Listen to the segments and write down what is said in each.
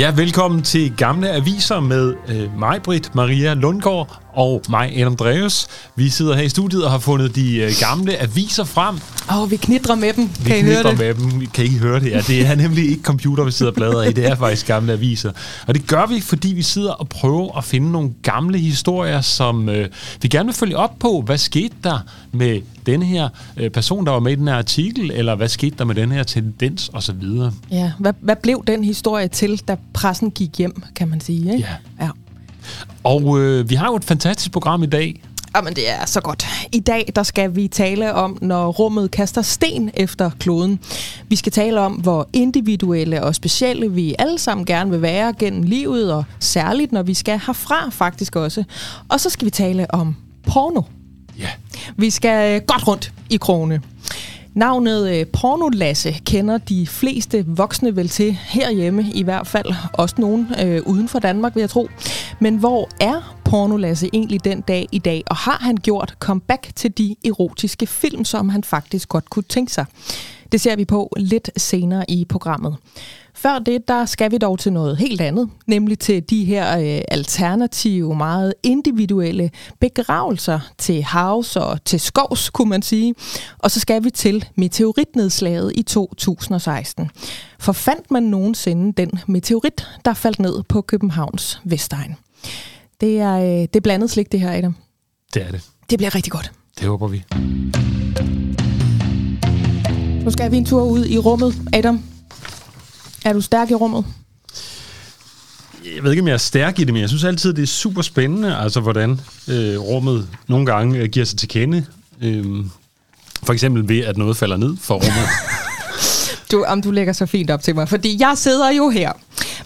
Ja, velkommen til Gamle Aviser med øh, mig, Britt Maria Lundgaard og mig, Adam Dreves. Vi sidder her i studiet og har fundet de øh, gamle aviser frem. Åh, oh, vi knitrer med dem. Vi kan I høre det? med dem. Kan I høre det? Ja, det er nemlig ikke computer, vi sidder og bladrer i. Det er faktisk gamle aviser. Og det gør vi, fordi vi sidder og prøver at finde nogle gamle historier, som øh, vi gerne vil følge op på. Hvad skete der med denne her øh, person, der var med i den her artikel, eller hvad skete der med den her tendens, og så videre. Ja, hvad, hvad blev den historie til, da pressen gik hjem, kan man sige, ikke? Ja. ja. Og øh, vi har jo et fantastisk program i dag. Jamen, det er så godt. I dag der skal vi tale om, når rummet kaster sten efter kloden. Vi skal tale om, hvor individuelle og specielle vi alle sammen gerne vil være gennem livet, og særligt når vi skal herfra faktisk også. Og så skal vi tale om porno. Ja. Vi skal øh, godt rundt i krone. Navnet øh, Pornolasse kender de fleste voksne vel til herhjemme i hvert fald. Også nogen øh, uden for Danmark, vil jeg tro. Men hvor er Pornolasse egentlig den dag i dag? Og har han gjort comeback til de erotiske film, som han faktisk godt kunne tænke sig? Det ser vi på lidt senere i programmet. Før det, der skal vi dog til noget helt andet, nemlig til de her øh, alternative, meget individuelle begravelser til havs og til skovs, kunne man sige. Og så skal vi til meteoritnedslaget i 2016. For fandt man nogensinde den meteorit, der faldt ned på Københavns Vestegn? Det er, øh, det er blandet slik, det her, Adam. Det er det. Det bliver rigtig godt. Det håber vi. Nu skal vi en tur ud i rummet, Adam. Er du stærk i rummet? Jeg ved ikke, om jeg er stærk i det, men jeg synes altid, det er super spændende, altså hvordan øh, rummet nogle gange øh, giver sig til kende. Øh, for eksempel ved, at noget falder ned for rummet. du, om du lægger så fint op til mig, fordi jeg sidder jo her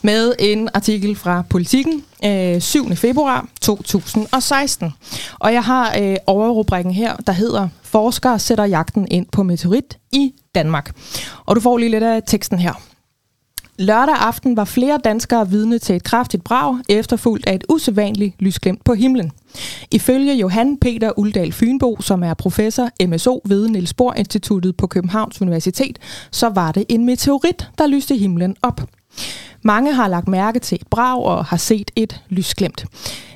med en artikel fra Politiken øh, 7. februar 2016. Og jeg har øh, overrubrikken her, der hedder Forskere sætter jagten ind på meteorit i Danmark. Og du får lige lidt af teksten her. Lørdag aften var flere danskere vidne til et kraftigt brag, efterfulgt af et usædvanligt lysglimt på himlen. Ifølge Johan Peter Uldal Fynbo, som er professor MSO ved Niels Bohr Instituttet på Københavns Universitet, så var det en meteorit, der lyste himlen op. Mange har lagt mærke til et brag og har set et lysglemt.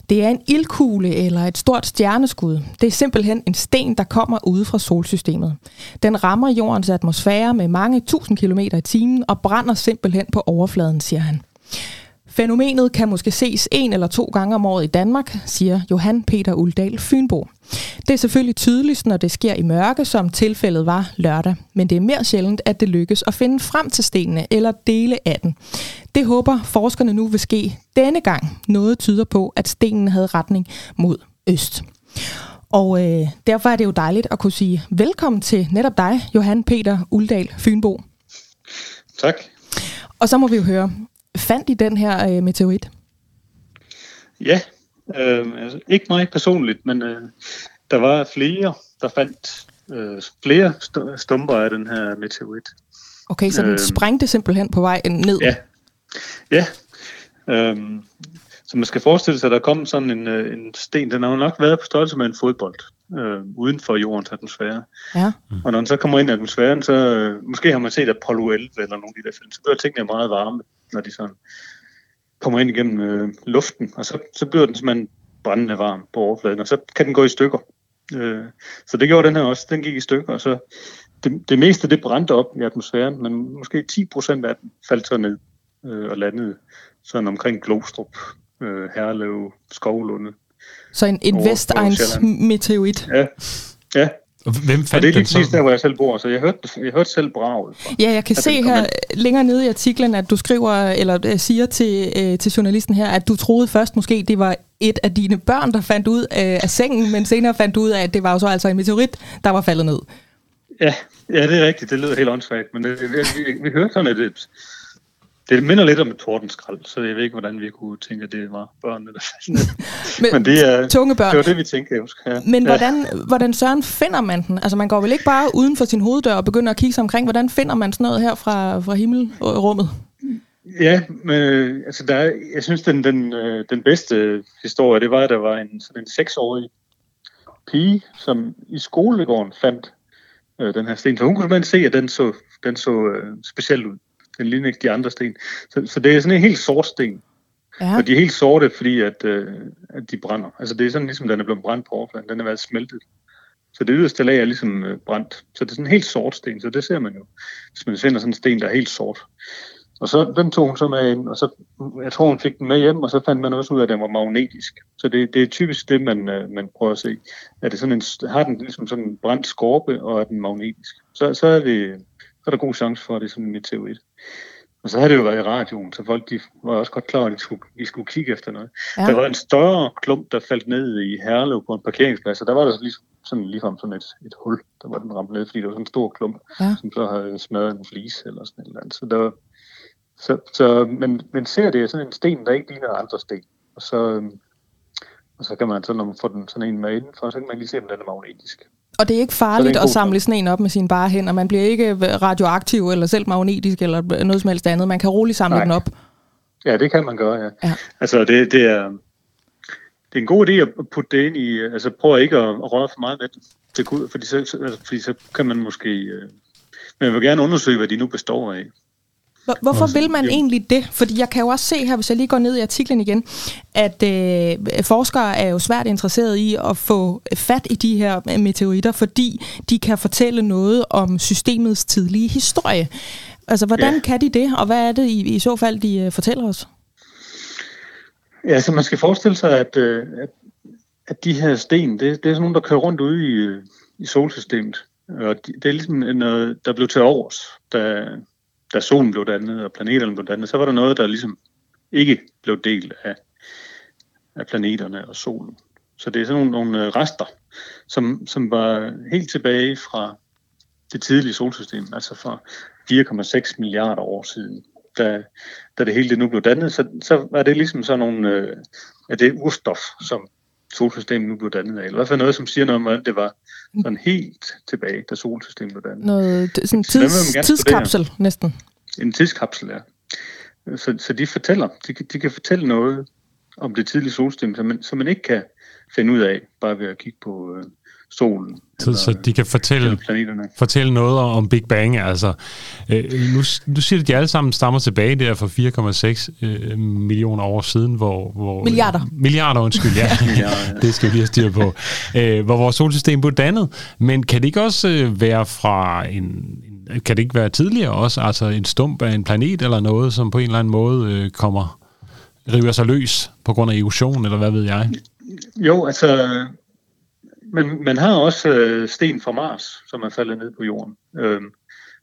Det er en ildkugle eller et stort stjerneskud. Det er simpelthen en sten, der kommer ude fra solsystemet. Den rammer jordens atmosfære med mange tusind kilometer i timen og brænder simpelthen på overfladen, siger han. Fænomenet kan måske ses en eller to gange om året i Danmark, siger Johan Peter Uldal Fynbo. Det er selvfølgelig tydeligst, når det sker i mørke, som tilfældet var lørdag, men det er mere sjældent, at det lykkes at finde frem til stenene eller dele af den. Det håber forskerne nu vil ske denne gang. Noget tyder på, at stenen havde retning mod øst. Og øh, derfor er det jo dejligt at kunne sige velkommen til netop dig, Johan Peter Uldal Fynbo. Tak. Og så må vi jo høre, fandt I den her øh, meteorit? Ja, øh, altså, ikke mig personligt, men øh, der var flere, der fandt øh, flere st- stumper af den her meteorit. Okay, så den øh, sprængte simpelthen på vej ned? Ja, ja. Øh, så man skal forestille sig, at der kom sådan en, øh, en sten, den har nok været på størrelse med en fodbold, øh, uden for jordens atmosfære. Ja. Og når den så kommer ind i atmosfæren, så øh, måske har man set Apollo 11 eller nogle af de der film, så bliver tingene meget varme, når de sådan kommer ind igennem øh, luften, og så, så bliver den simpelthen brændende varm på overfladen, og så kan den gå i stykker. Øh, så det gjorde den her også, den gik i stykker, og så det, det meste det brændte op i atmosfæren, men måske 10% af den faldt så ned øh, og landede sådan omkring Glostrup, øh, Herlev, Skovlunde. Så en, en Vestegns meteorit? Ja, ja. Hvem fandt og det er lige præcis der, hvor jeg selv bor, så jeg hørte, jeg hørte selv braget. Ja, jeg kan se her længere nede i artiklen, at du skriver, eller øh, siger til, øh, til journalisten her, at du troede først måske, det var et af dine børn, der fandt ud af, af sengen, men senere fandt ud af, at det var jo så altså en meteorit, der var faldet ned. Ja, ja det er rigtigt. Det lyder helt åndssvagt, men det, vi, vi, vi hørte sådan, det, det minder lidt om et tordenskrald, så jeg ved ikke, hvordan vi kunne tænke, at det var børnene, der faldt Men, Men det er tunge børn. Det var det, vi tænkte, jeg husker. Ja. Men hvordan, hvordan søren finder man den? Altså, man går vel ikke bare uden for sin hoveddør og begynder at kigge sig omkring. Hvordan finder man sådan noget her fra, fra himmelrummet? Ja, men altså der er, jeg synes, den, den, øh, den bedste historie, det var, at der var en, sådan en seksårig pige, som i skolegården fandt øh, den her sten. Så hun kunne simpelthen se, at den så, den så øh, speciel ud. Den ligner ikke de andre sten. Så, så det er sådan en helt sort sten. Ja. Og de er helt sorte, fordi at, øh, at de brænder. Altså det er sådan ligesom, den er blevet brændt på overfladen. Den er været smeltet. Så det yderste lag er ligesom øh, brændt. Så det er sådan en helt sort sten, så det ser man jo, hvis man finder sådan en sten, der er helt sort. Og så den tog hun så med ind, og så, jeg tror hun fik den med hjem, og så fandt man også ud af, at den var magnetisk. Så det, det er typisk det, man, øh, man prøver at se. Er det sådan en, har den ligesom sådan en brændt skorpe, og er den magnetisk? Så, så, er, det, er der god chance for, at det er sådan en meteorit. Og så havde det jo været i radioen, så folk de var også godt klar, at de skulle, de skulle kigge efter noget. Ja. Der var en større klump, der faldt ned i Herlev på en parkeringsplads, og der var der så ligesom, sådan ligefrem sådan et, et hul, der var den ramt ned, fordi det var sådan en stor klump, Ja. som så havde smadret en flis eller sådan et eller andet. Så der så, så, men, men ser det er sådan en sten, der ikke ligner andre sten. Og så, øhm, og så kan man så, når man får den sådan en med indenfor, så kan man lige se, om den er magnetisk. Og det er ikke farligt er at samle sådan en op med sine bare hænder. Man bliver ikke radioaktiv eller selv magnetisk eller noget som helst andet. Man kan roligt samle Nej. den op. Ja, det kan man gøre, ja. Ja. Altså, det, det er... Det er en god idé at putte det ind i... Altså, prøv ikke at, røre for meget med. Det kunne, fordi, så, så, altså, fordi så kan man måske... Øh, men jeg vil gerne undersøge, hvad de nu består af. Hvor- Hvorfor vil man egentlig det? Fordi jeg kan jo også se her, hvis jeg lige går ned i artiklen igen, at øh, forskere er jo svært interesseret i at få fat i de her meteoritter, fordi de kan fortælle noget om systemets tidlige historie. Altså, hvordan Ja. kan de det, og hvad er det i, i så fald, de øh, fortæller os? Ja, så man skal forestille sig, at, øh, at, at de her sten, det, det er sådan nogle, der kører rundt ude i, øh, i solsystemet. Og de, det er ligesom noget, der blev til overs, da, da solen blev dannet og planeterne blev dannet. Så var der noget, der ligesom ikke blev del af, af planeterne og solen. Så det er sådan nogle, nogle øh, rester, som, som var helt tilbage fra det tidlige solsystem, altså fra 4,6 milliarder år siden, da, da det hele det nu blev dannet, så, så var det ligesom sådan nogle, øh, det urstof, som solsystemet nu blev dannet af. Eller i hvert fald noget, som siger noget om, hvordan det var sådan helt tilbage, da solsystemet blev dannet. Noget sådan Så tids, tidskapsel næsten. En tidskapsel, ja. Så, så de fortæller, de, kan- de kan fortælle noget om det tidlige solsystem, som man, som man ikke kan finde ud af, bare ved at kigge på øh, solen. Så, så de kan fortælle, eller planeterne. fortælle noget om Big Bang. Altså, øh, nu, nu siger du, at de alle sammen stammer tilbage der for 4,6 øh, millioner år siden, hvor... hvor Milliarder. Milliarder, undskyld, ja. Milliarder, ja. det skal vi lige have styr på. Øh, hvor vores solsystem blev dannet. Men kan det ikke også øh, være fra en, en... Kan det ikke være tidligere også? Altså en stump af en planet eller noget, som på en eller anden måde øh, kommer river sig løs på grund af erosion, eller hvad ved jeg? Jo, altså, men man har også øh, sten fra Mars, som er faldet ned på jorden. Øhm,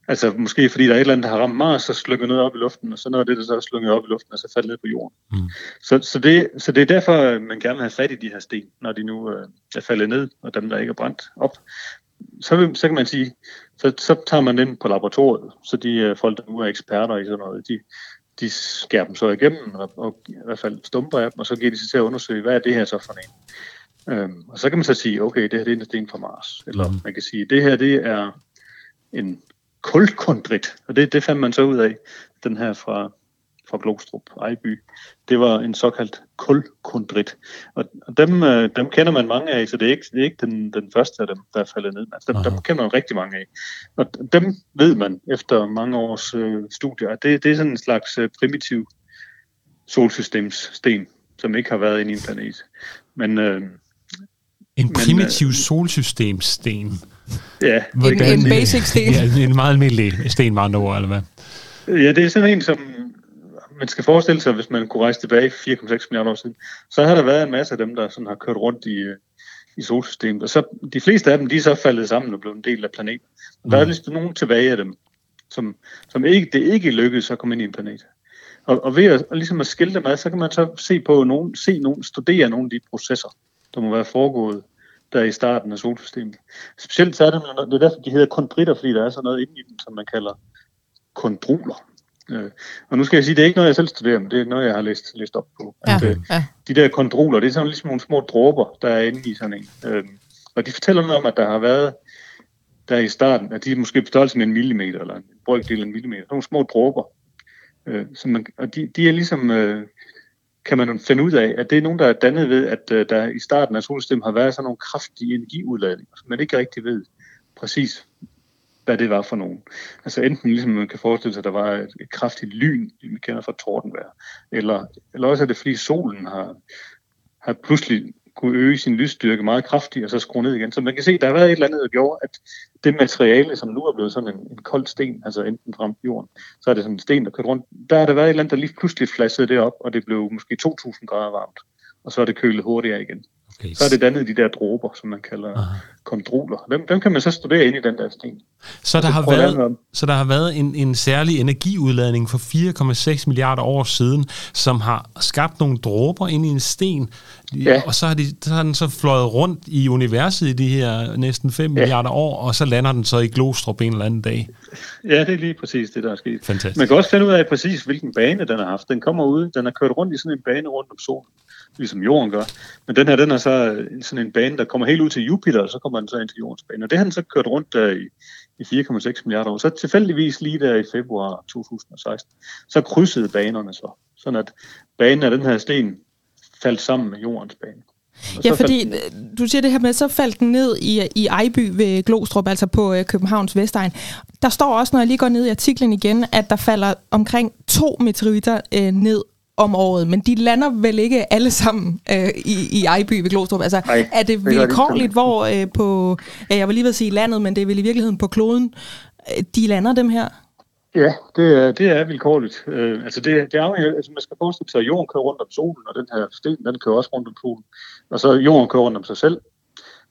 altså måske fordi der er et eller andet, der har ramt Mars og slynget noget op i luften, og så noget af det, der så er slynget op i luften, og så faldet ned på jorden. Mm. Så, så, det, så det er derfor, man gerne vil have fat i de her sten, når de nu øh, er faldet ned, og dem, der ikke er brændt op. Så, vil, så kan man sige, så, så tager man den på laboratoriet, så de øh, folk, der nu er eksperter i sådan noget, de, de skærer dem så igennem, og, og i hvert fald stumper af dem, og så giver de sig til at undersøge, hvad er det her så for en. Øhm, og så kan man så sige, okay, det her det er en sten fra Mars. Eller Mhm. man kan sige, det her det er en kulkondrit. Og det, det fandt man så ud af, den her fra, fra Glostrup, Ejby. Det var en såkaldt kulkondrit. Og, og dem, øh, dem kender man mange af, så det er ikke, det er ikke den, den første af dem, der er faldet ned. Altså, dem, Aha. dem kender man rigtig mange af. Og dem ved man efter mange års øh, studier, at det, det er sådan en slags øh, primitiv solsystemssten, som ikke har været inde i en planet. Men øh, En Men, primitiv solsystemsten. ja, En- en basic sten. Ja, en meget almindelig sten, med andre ord, eller hvad? Ja, det er sådan en, som man skal forestille sig, hvis man kunne rejse tilbage 4,6 milliarder år siden. Så har der været en masse af dem, der sådan har kørt rundt i, øh, i solsystemet. Og så, de fleste af dem, de er så faldet sammen og blevet en del af planeten. Og der er Mm. ligesom nogle tilbage af dem, som, som ikke, det ikke lykkedes at komme ind i en planet. Og, og ved at, og ligesom at skille dem ad, så kan man så se på nogen, se nogen, studere nogle af de processer, der må være foregået der i starten af solsystemet. Specielt så er det, det er derfor, de hedder kondritter, fordi der er sådan noget inde i dem, som man kalder kondruler. Øh, og nu skal jeg sige, det er ikke noget, jeg selv studerer, men det er noget, jeg har læst, læst op på. Ja, At, øh, ja. de der kondruler, det er sådan ligesom nogle små dråber, der er inde i sådan en. Øhm, og de fortæller noget om, at der har været der i starten, at de er måske på størrelse med en millimeter, eller en brøkdel af en millimeter. Nogle små dråber. Øh, som man, og de, de er ligesom, øh, kan man finde ud af, at det er nogen, der er dannet ved, at øh, der i starten af solsystemet har været sådan nogle kraftige energiudladninger, som man ikke rigtig ved præcis, hvad det var for nogen. Altså enten ligesom man kan forestille sig, at der var et, et kraftigt lyn, vi kender fra tordenvejr, eller, eller også er det fordi solen har, har pludselig kunne øge sin lysstyrke meget kraftigt, og så skrue ned igen. Så man kan se, at der har været et eller andet, der gjorde, at det materiale, som nu er blevet sådan en, en kold sten, altså enten fra jorden, så er det sådan en sten, der kører rundt. Der har der været et eller andet, der lige pludselig flassede det op, og det blev måske 2.000 grader varmt, og så er det kølet hurtigere igen. Okay. Så er det dannet de der dråber, som man kalder Aha. kondroler. Dem, dem kan man så studere ind i den der sten. Så der, har været, så der har været en, en særlig energiudladning for 4,6 milliarder år siden, som har skabt nogle dråber ind i en sten, ja. og så har, de, så har den så fløjet rundt i universet i de her næsten 5 ja. milliarder år, og så lander den så i Glostrup en eller anden dag. Ja, det er lige præcis det, der er sket. Fantastisk. Man kan også finde ud af præcis, hvilken bane den har haft. Den kommer ud, den har kørt rundt i sådan en bane rundt om solen ligesom jorden gør. Men den her, den er så sådan en bane, der kommer helt ud til Jupiter, og så kommer den så ind til jordens bane. Og det har den så kørt rundt der i, i 4,6 milliarder år. Så tilfældigvis lige der i februar 2016, så krydsede banerne så. Sådan at banen af den her sten faldt sammen med jordens bane. Ja, fordi faldt... du siger det her med, så faldt den ned i, i Ejby ved Glostrup, altså på øh, Københavns Vestegn. Der står også, når jeg lige går ned i artiklen igen, at der falder omkring to meteoritter øh, ned om året, men de lander vel ikke alle sammen øh, i, i Ejby ved Glostrup. Altså, Nej, er det vilkårligt, hvor øh, på, ja, jeg vil lige ved at sige landet, men det er vel i virkeligheden på kloden, øh, de lander dem her? Ja, det er, det er vilkårligt. Øh, altså det, det er altså man skal forestille sig, at jorden kører rundt om solen, og den her sten, den kører også rundt om solen. Og så jorden kører rundt om sig selv.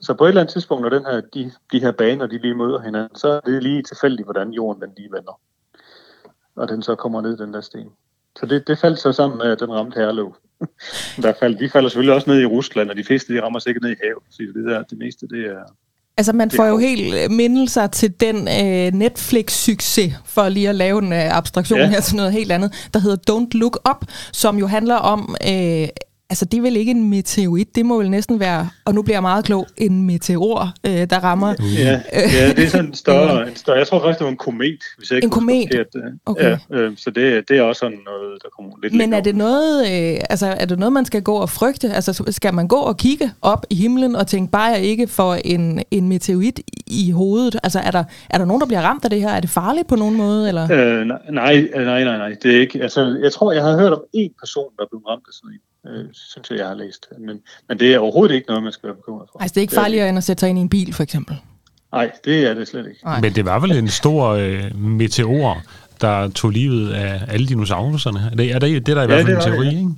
Så på et eller andet tidspunkt, når den her, de, de her baner de lige møder hinanden, så er det lige tilfældigt, hvordan jorden den lige vender. Og den så kommer ned, den der sten. Så det, det faldt så sammen med, at den ramte Herlev. der faldt, de falder selvfølgelig også ned i Rusland, og de fleste de rammer sikkert ned i havet. Så det, der, det meste, det er... Altså man får jo helt øh, mindelser til den øh, Netflix-succes, for lige at lave en øh, abstraktion ja. her til noget helt andet, der hedder Don't Look Up, som jo handler om øh, Altså, det er vel ikke en meteorit, det må vel næsten være, og nu bliver jeg meget klog, en meteor, øh, der rammer. Ja, ja, det er sådan en større, en større, jeg tror faktisk, det var en komet, hvis jeg ikke En komet? Forkert. Okay. Ja, øh, så det, det er også sådan noget, der kommer lidt Men er det noget, øh, altså, er det noget, man skal gå og frygte? Altså, skal man gå og kigge op i himlen og tænke, bare jeg ikke får en, en meteorit i hovedet? Altså, er der, er der nogen, der bliver ramt af det her? Er det farligt på nogen måde? Eller? Øh, nej, nej, nej, nej, det er ikke. Altså, jeg tror, jeg har hørt om en person, der blev ramt af sådan en øh, synes jeg, jeg har læst. Men, men det er overhovedet ikke noget, man skal være bekymret for. Altså, det er ikke farligere end at sætte sig ind i en bil, for eksempel? Nej, det er det slet ikke. Nej. Men det var vel en stor øh, meteor, der tog livet af alle dinosaurerne. Er det, er det, det er der i ja, hvert fald en teori, det, ja. ikke?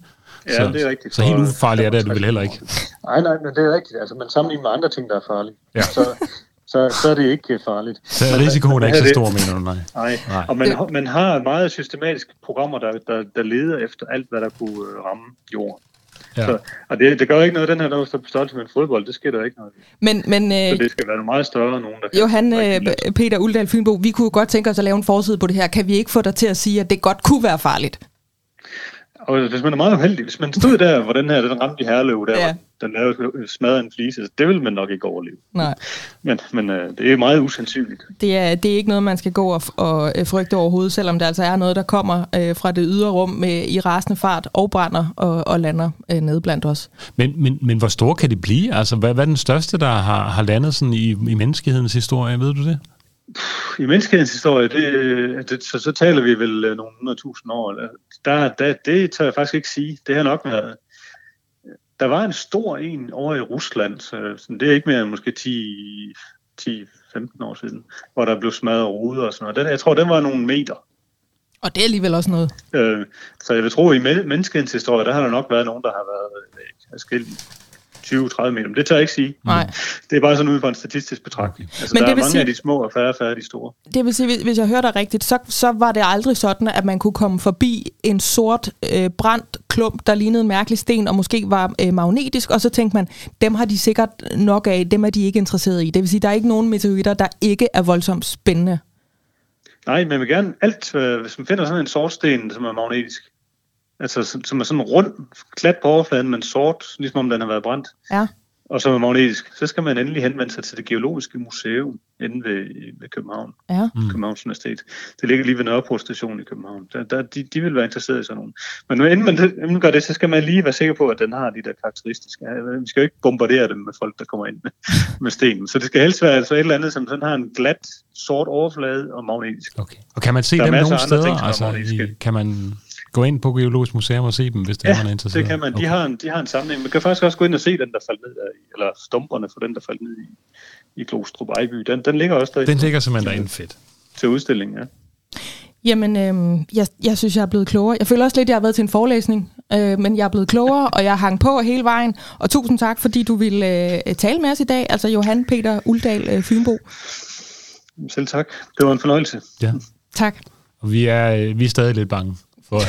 Ja, så, det er rigtigt. Så helt ufarligt er det, er det vel heller ikke? Nej, nej, men det er rigtigt. Altså, man sammenligner med andre ting, der er farlige. Ja. Så, så, så er det ikke farligt. Så er risikoen er ikke så stor, mener du? Nej. nej. nej. Og man, man har meget systematiske programmer, der, der, der leder efter alt, hvad der kunne øh, ramme jorden. Ja. Så, og det, det gør ikke noget, den her der er størrelse med en fodbold, det sker der ikke noget. Men, men, øh, så det skal være meget større nogen, der Johan øh, Peter Uldal Fynbo, vi kunne godt tænke os at lave en forside på det her. Kan vi ikke få dig til at sige, at det godt kunne være farligt? Og hvis man er meget uheldig, hvis man stod der, hvor den her den ramte i herløv, der, ja. den lavede smadret en flise, det vil man nok ikke overleve. Nej. Men, men øh, det er meget usandsynligt. Det er, det er ikke noget, man skal gå og, og øh, frygte overhovedet, selvom det altså er noget, der kommer øh, fra det ydre rum med i rasende fart og brænder og, og lander øh, ned blandt os. Men, men, men hvor stor kan det blive? Altså, hvad, hvad er den største, der har, har landet sådan i, i menneskehedens historie? Ved du det? I menneskehedens historie, det, det, så, så taler vi vel øh, nogle 100.000 år. Der, der, det tør jeg faktisk ikke sige. Det har nok været... Der var en stor en over i Rusland, så, så det er ikke mere end måske 10, 10-15 år siden, hvor der blev smadret ruder og sådan noget. Den, jeg tror, den var nogle meter. Og det er alligevel også noget. Øh, så jeg vil tro, at i menneskehedens historie, der har der nok været nogen, der har været øh, forskellige 20-30 meter, men det tør jeg ikke sige. Nej. Det er bare sådan ud fra en statistisk betragtning. Altså, men der det er mange sige, af de små og færre og færre de store. Det vil sige, hvis jeg hører dig rigtigt, så, så var det aldrig sådan, at man kunne komme forbi en sort øh, brændt klump, der lignede en mærkelig sten, og måske var øh, magnetisk, og så tænkte man, dem har de sikkert nok af, dem er de ikke interesseret i. Det vil sige, der er ikke nogen meteoritter, der ikke er voldsomt spændende. Nej, men vil gerne alt, øh, hvis man finder sådan en sort sten, som er magnetisk, altså som er sådan rund, klat på overfladen, men sort, ligesom om den har været brændt. Ja. og som er magnetisk, så skal man endelig henvende sig til det geologiske museum inde ved, ved København, Ja. mm. Københavns Universitet. Det ligger lige ved Nørreport station i København. Der, der, de, de vil være interesseret i sådan nogle. Men inden man, inden man gør det, så skal man lige være sikker på, at den har de der karakteristiske. Vi skal jo ikke bombardere dem med folk, der kommer ind med, med stenen. Så det skal helst være altså et eller andet, som sådan har en glat, sort overflade og magnetisk. Okay. Og kan man se Der er dem nogle steder? ting, altså, i, kan man gå ind på Geologisk Museum og se dem, hvis det er, man er interesseret? det kan man. De, Okay. har en, de har en sammenhæng. Man kan faktisk også gå ind og se den, der faldt ned i- eller stumperne for den, der faldt ned i, i Glostrup Ejby. Den, den ligger også der Den ligger simpelthen derinde fedt. til udstillingen, ja. Jamen, øhm, jeg, jeg synes, jeg er blevet klogere. Jeg føler også lidt, at jeg har været til en forelæsning, øh, men jeg er blevet klogere, og jeg hang på hele vejen. Og tusind tak, fordi du ville øh, tale med os i dag. Altså Johan Peter Uldal øh, Fynbo. Selv tak. Det var en fornøjelse. Ja. Tak. Og vi er, øh, vi er stadig lidt bange for,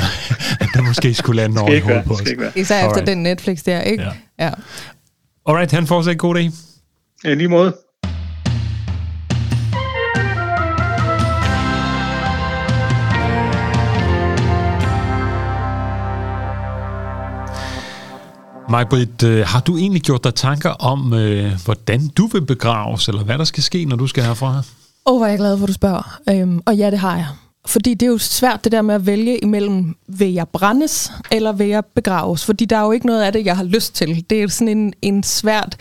at der måske skulle lande over i hovedet på os. Især efter den Netflix der, ikke? Ja. ja. Alright, han får sig en god dag. Ja, i lige måde. Majbrit, øh, har du egentlig gjort dig tanker om, øh, hvordan du vil begraves, eller hvad der skal ske, når du skal herfra? Åh, oh, hvor er jeg glad for, at du spørger. Øhm, og ja, det har jeg. Fordi det er jo svært det der med at vælge imellem, vil jeg brændes, eller vil jeg begraves? Fordi der er jo ikke noget af det, jeg har lyst til. Det er sådan en, en svært,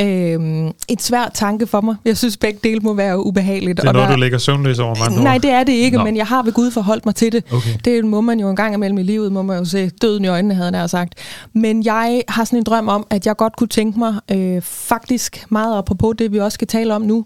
øhm, et svært tanke for mig. Jeg synes, begge dele må være ubehageligt. Det er og noget, der, du lægger søvnløs over mange Nej, det er det ikke, Nå. men jeg har ved Gud forholdt mig til det. Okay. Det må man jo en gang imellem i livet, må man jo se døden i øjnene, havde jeg sagt. Men jeg har sådan en drøm om, at jeg godt kunne tænke mig, øh, faktisk meget apropos det, vi også skal tale om nu,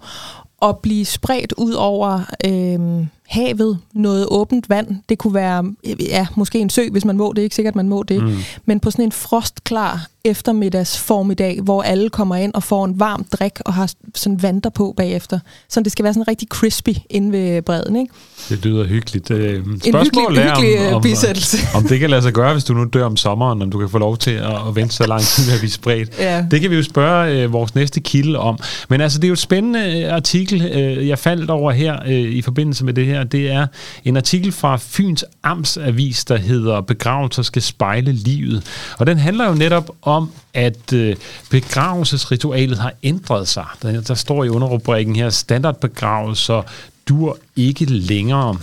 at blive spredt ud over øh, havet, noget åbent vand. Det kunne være, ja, måske en sø, hvis man må. Det er ikke sikkert, man må det. Mm. Men på sådan en frostklar eftermiddags formiddag, hvor alle kommer ind og får en varm drik og har sådan vanter på bagefter. Så det skal være sådan rigtig crispy inde ved bredden, ikke? Det lyder hyggeligt. Øh, En spørgsmålet hyggelig, er, om, hyggelig øh, om, bisættelse. om det kan lade sig gøre, hvis du nu dør om sommeren, om du kan få lov til at, at vente så lang tid med at blive spredt. Ja. Det kan vi jo spørge øh, vores næste kilde om. Men altså, det er jo et spændende øh, artikel, øh, jeg faldt over her øh, i forbindelse med det her. Det er en artikel fra Fyns Amtsavis, der hedder Begravelser skal spejle livet. Og den handler jo netop om, at øh, begravelsesritualet har ændret sig. Der, der står i underrubrikken her, standardbegravelser dur ikke længere.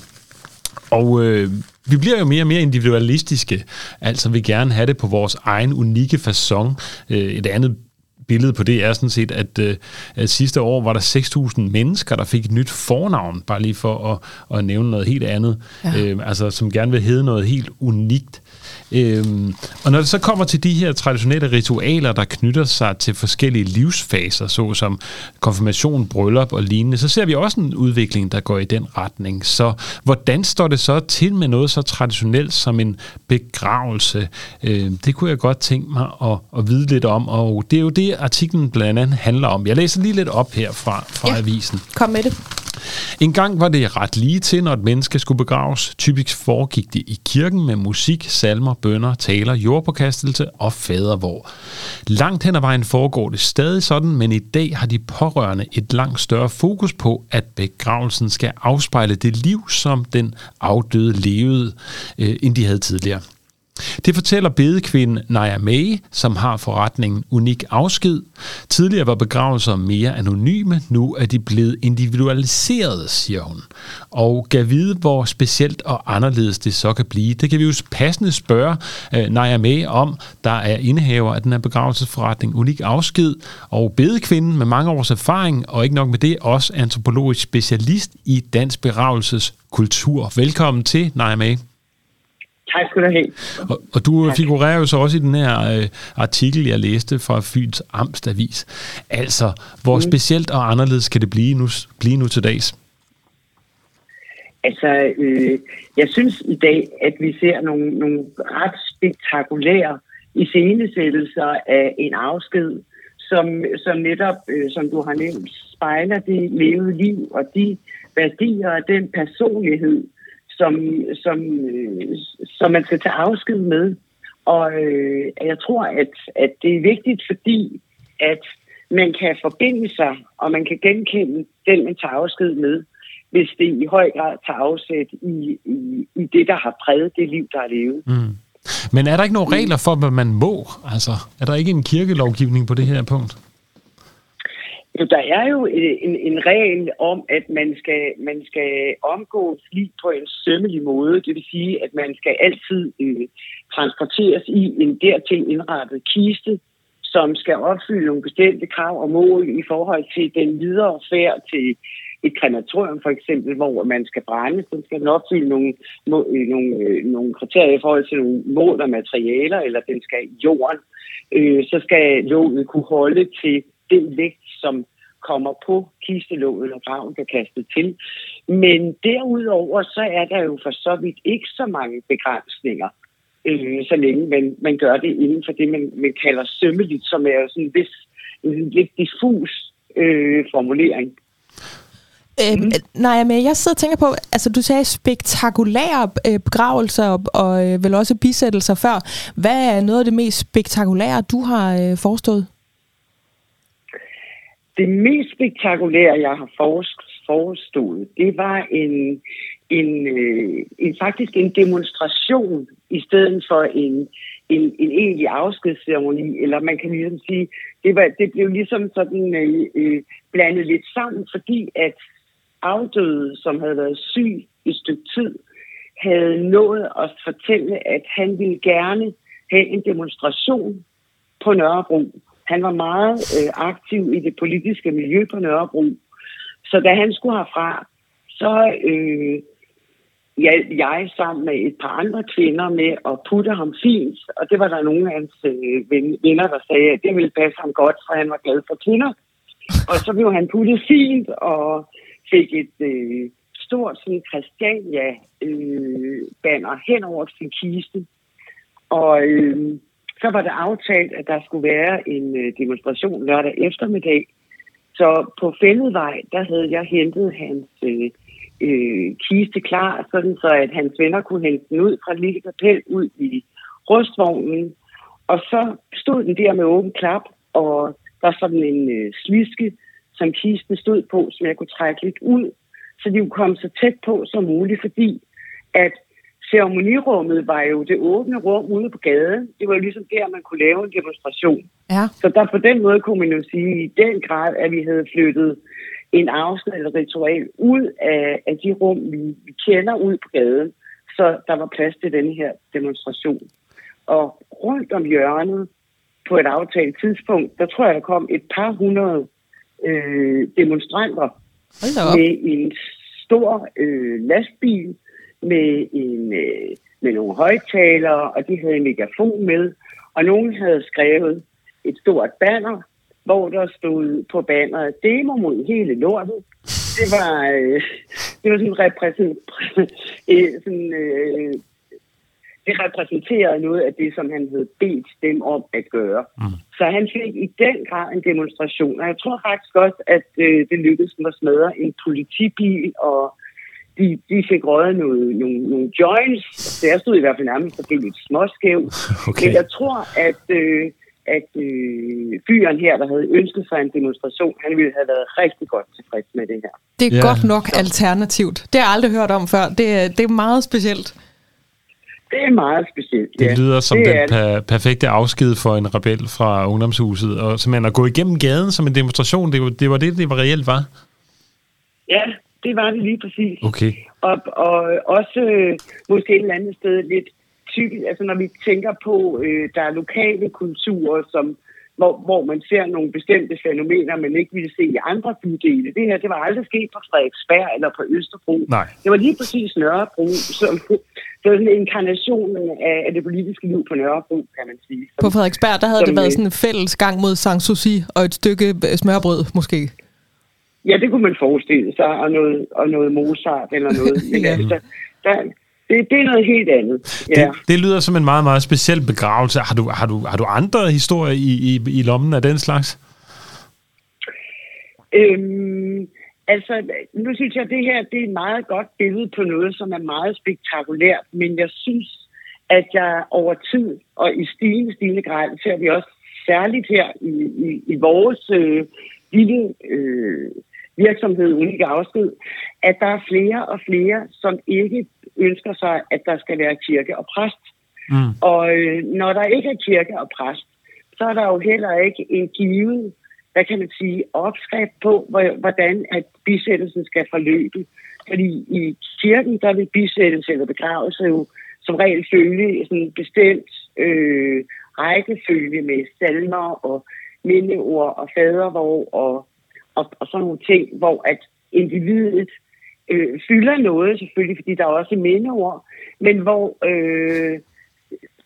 Og øh, vi bliver jo mere og mere individualistiske, altså vil gerne have det på vores egen unikke façon. Øh, et andet billede på det er sådan set, at, øh, at sidste år var der 6.000 mennesker, der fik et nyt fornavn, bare lige for at, at nævne noget helt andet, ja. øh, altså som gerne vil hedde noget helt unikt. Øhm, og når det så kommer til de her traditionelle ritualer, der knytter sig til forskellige livsfaser, såsom konfirmation, bryllup og lignende, så ser vi også en udvikling, der går i den retning. Så hvordan står det så til med noget så traditionelt som en begravelse? Øh, det kunne jeg godt tænke mig at, at vide lidt om, og det er jo det, artiklen blandt andet handler om. Jeg læser lige lidt op her fra, fra ja. avisen. Kom med det. En gang var det ret lige til, når et menneske skulle begraves. Typisk foregik det i kirken med musik, salmer, bønder, taler, jordpåkastelse og fadervor. Langt hen ad vejen foregår det stadig sådan, men i dag har de pårørende et langt større fokus på, at begravelsen skal afspejle det liv, som den afdøde levede, øh, end de havde tidligere. Det fortæller bedekvinden Naja May, som har forretningen Unik Afsked. Tidligere var begravelser mere anonyme, nu er de blevet individualiserede, siger hun. Og gav vide, hvor specielt og anderledes det så kan blive. Det kan vi jo passende spørge uh, Naja May om, der er indehaver af den her begravelsesforretning Unik Afsked, og bedekvinden med mange års erfaring, og ikke nok med det, også antropologisk specialist i dansk begravelseskultur. Velkommen til, Naja May. Tak skal du have. Og, og du figurerer jo så også i den her øh, artikel, jeg læste fra Fyns Amtsavis. Altså, hvor mm. specielt og anderledes kan det blive nu, blive nu til dags? Altså, øh, jeg synes i dag, at vi ser nogle, nogle ret spektakulære iscenesættelser af en afsked, som, som netop, øh, som du har nævnt, spejler det levede liv og de værdier og den personlighed, som, som, øh, som man skal tage afsked med. Og øh, jeg tror, at, at det er vigtigt, fordi at man kan forbinde sig, og man kan genkende den, man tager afsked med, hvis det i høj grad tager afsæt i, i, i det, der har præget det liv, der er levet. Mm. Men er der ikke nogen regler for, hvad man må? Altså, er der ikke en kirkelovgivning på det her punkt? Jo, der er jo en, en regel om, at man skal, man skal omgås lige på en sømmelig måde. Det vil sige, at man skal altid øh, transporteres i en dertil indrettet kiste, som skal opfylde nogle bestemte krav og mål i forhold til den videre færd til et krematorium for eksempel, hvor man skal brænde, så skal den opfylde nogle, øh, nogle, øh, nogle kriterier i forhold til nogle mål og materialer, eller den skal i jorden. Øh, så skal lånet kunne holde til den vægt, som kommer på kistelåget, når graven kan kastet til. Men derudover, så er der jo for så vidt ikke så mange begrænsninger, øh, så længe man, man gør det inden for det, man, man kalder sømmeligt, som er jo sådan en, vis, en lidt diffus øh, formulering. Øh, mm. Nej, men jeg sidder og tænker på, altså du sagde spektakulære øh, begravelser og, og øh, vel også bisættelser før. Hvad er noget af det mest spektakulære, du har øh, forestået? Det mest spektakulære, jeg har forestået, det var en, en, øh, en faktisk en demonstration i stedet for en, en, en egentlig afskedsceremoni, eller man kan ligesom sige, det, var, det blev ligesom sådan øh, øh, blandet lidt sammen, fordi at afdøde, som havde været syg i et stykke tid, havde nået at fortælle, at han ville gerne have en demonstration på Nørrebro. Han var meget øh, aktiv i det politiske miljø på Nørrebro. Så da han skulle herfra, så øh, hjalp jeg sammen med et par andre kvinder med at putte ham fint. Og det var der nogle af hans øh, venner, der sagde, at det ville passe ham godt, for han var glad for kvinder. Og så blev han puttet fint, og fik et øh, stort sådan Christiania-banner øh, hen over sin kiste. Og øh, så var det aftalt, at der skulle være en øh, demonstration lørdag eftermiddag. Så på fældevej, der havde jeg hentet hans øh, øh, kiste klar, sådan så at hans venner kunne hente den ud fra et lille kapel ud i rustvognen. Og så stod den der med åben klap, og der var sådan en øh, sliske, som kisten stod på, som jeg kunne trække lidt ud, så de kunne komme så tæt på som muligt, fordi at ceremonirummet var jo det åbne rum ude på gaden. Det var jo ligesom der, man kunne lave en demonstration. Ja. Så der på den måde kunne man jo sige i den grad, at vi havde flyttet en afsnit ritual ud af, af de rum, vi, vi kender ud på gaden, så der var plads til denne her demonstration. Og rundt om hjørnet på et aftalt tidspunkt, der tror jeg, der kom et par hundrede øh, demonstranter med en stor øh, lastbil, med, en, øh, med nogle højtalere, og de havde en megafon med, og nogen havde skrevet et stort banner, hvor der stod på banneret, demo mod hele lortet. Det var, øh, det var sådan, repræsent, øh, sådan øh, det repræsenterede noget af det, som han havde bedt dem om at gøre. Mm. Så han fik i den grad en demonstration, og jeg tror faktisk også, at øh, det lykkedes dem at smadre en politibil, og de, de fik røget noget, nogle, nogle joints. Så jeg stod i hvert fald nærmest og blev lidt småskæv. Okay. Men jeg tror, at... Øh, at øh, fyren her, der havde ønsket sig en demonstration, han ville have været rigtig godt tilfreds med det her. Det er ja. godt nok alternativt. Det har jeg aldrig hørt om før. Det er, det er meget specielt. Det er meget specielt, ja. Det lyder som det den per- perfekte afsked for en rebel fra ungdomshuset, og simpelthen at gå igennem gaden som en demonstration, det var det, var det, det var reelt var? Ja, det var det lige præcis. Okay. Og, og også øh, måske et eller andet sted lidt typisk, altså når vi tænker på, øh, der er lokale kulturer, som hvor, hvor man ser nogle bestemte fænomener, man ikke ville se i andre bydele. Det her, det var aldrig sket på Frederiksberg eller på Østerbro. Nej. Det var lige præcis Nørrebro, som det var sådan en inkarnation af, af det politiske liv på Nørrebro, kan man sige. Som, på Frederiksberg, der havde som, det været sådan en fælles gang mod Sanssouci og et stykke øh, smørbrød, måske. Ja, det kunne man forestille sig, og noget, og noget Mozart eller noget. Men ja. altså, der, det, det er noget helt andet. Ja. Det, det lyder som en meget, meget speciel begravelse. Har du, har du, har du andre historier i, i, i lommen af den slags? Øhm, altså, nu synes jeg, at det her det er et meget godt billede på noget, som er meget spektakulært, men jeg synes, at jeg over tid og i stigende, stigende grad, ser vi også særligt her i, i, i vores øh, lille øh, virksomhed, Unike Afsked, at der er flere og flere, som ikke ønsker sig, at der skal være kirke og præst. Mm. Og øh, når der ikke er kirke og præst, så er der jo heller ikke en givet hvad kan man sige, opskrift på, hvordan at bisættelsen skal forløbe. Fordi i kirken, der vil bisættelse eller begravelse jo som regel følge sådan bestemt øh, rækkefølge med salmer og mindeord og fadervor og, og, og sådan nogle ting, hvor at individet øh, fylder noget selvfølgelig, fordi der er også mindeord, men hvor øh,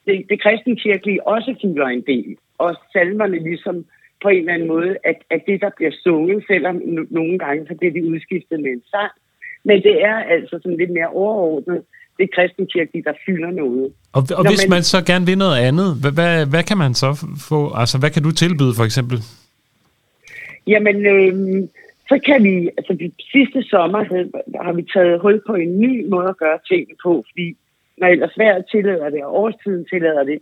det, det kristne kirkelige også fylder en del. Og salmerne ligesom på en eller anden måde, at, at det, der bliver sunget, selvom nogle gange så bliver de udskiftet med en sang. Men det er altså sådan lidt mere overordnet, det kristne kirke, der fylder noget. Og, og hvis man, man så gerne vil noget andet, hvad, hvad, hvad kan man så få? Altså, hvad kan du tilbyde for eksempel? Jamen, øh, så kan vi, altså de sidste sommer har vi taget hul på en ny måde at gøre tingene på, fordi når ellers vejret tillader det, og årstiden tillader det,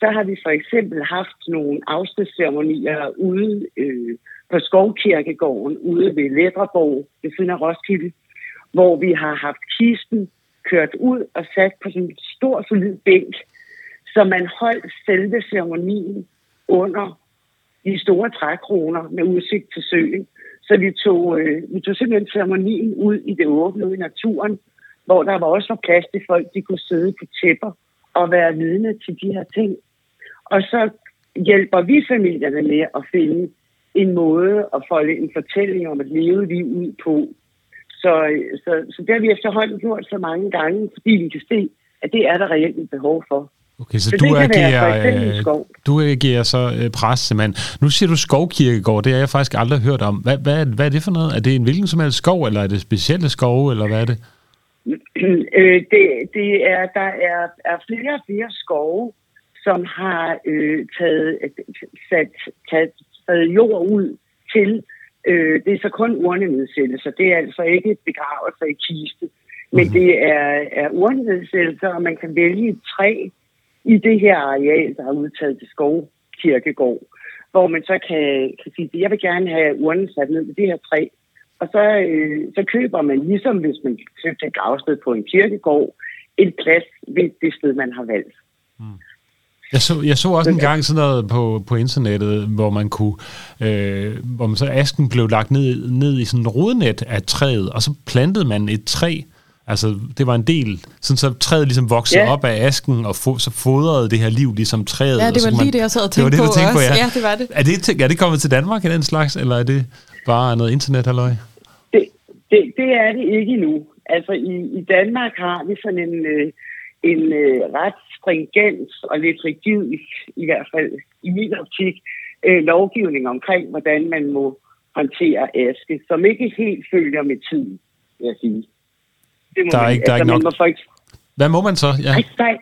så har vi for eksempel haft nogle afskedsceremonier ude øh, på Skovkirkegården, ude ved Lædreborg, ved siden af Roskilde, hvor vi har haft kisten kørt ud og sat på sådan en stor, solid bænk, så man holdt selve ceremonien under de store trækroner med udsigt til søen. Så vi tog, øh, vi tog simpelthen ceremonien ud i det åbne, i naturen, hvor der var også var plads til folk, de kunne sidde på tæpper og være vidne til de her ting. Og så hjælper vi familierne med at finde en måde at folde en fortælling om at leve liv ud på. Så, så, så det har vi efterhånden gjort så mange gange, fordi vi kan se, at det er der reelt et behov for. Okay, så, så du, agerer, øh, du agerer så øh, præstemand. Nu siger du skovkirkegård, det har jeg faktisk aldrig hørt om. Hvad, hvad, hvad er det for noget? Er det en hvilken som helst skov, eller er det specielle skove, eller hvad er det? Øh, det, det er, der er, er flere og flere skove, som har øh, taget, sat, taget, taget jord ud til, øh, det er så kun urnenedsættelser. Det er altså ikke begravelser i kiste, men mhm. det er, er urnenedsættelser, og man kan vælge et træ i det her areal, der er udtaget til Skovkirkegård, hvor man så kan, kan sige, at jeg vil gerne have urnen sat ned i det her træ, og så, øh, så køber man, ligesom hvis man søger et gravsted på en kirkegård, en plads ved det sted, man har valgt. Mm. Jeg så, jeg så også en gang sådan noget på, på internettet, hvor man kunne, øh, hvor man så asken blev lagt ned, ned i sådan en rodnet af træet, og så plantede man et træ, altså det var en del, sådan så træet ligesom voksede ja. op af asken, og fo, så fodrede det her liv ligesom træet. Ja, det var lige man, det, jeg sad og tænkte det var det, på, tænkte på ja. ja. det var det. Er det, er det kommet til Danmark i den slags, eller er det bare noget internet, halløj? Det, det, det er det ikke endnu. Altså i, i Danmark har vi sådan en, øh, en øh, ret stringent og lidt rigid, i, i hvert fald i min optik, øh, lovgivning omkring, hvordan man må håndtere aske, som ikke helt følger med tiden, vil jeg sige. Det må der er man, ikke, der er altså, ikke nok... Må ikke, Hvad må man så? Ja. Nej, der, er,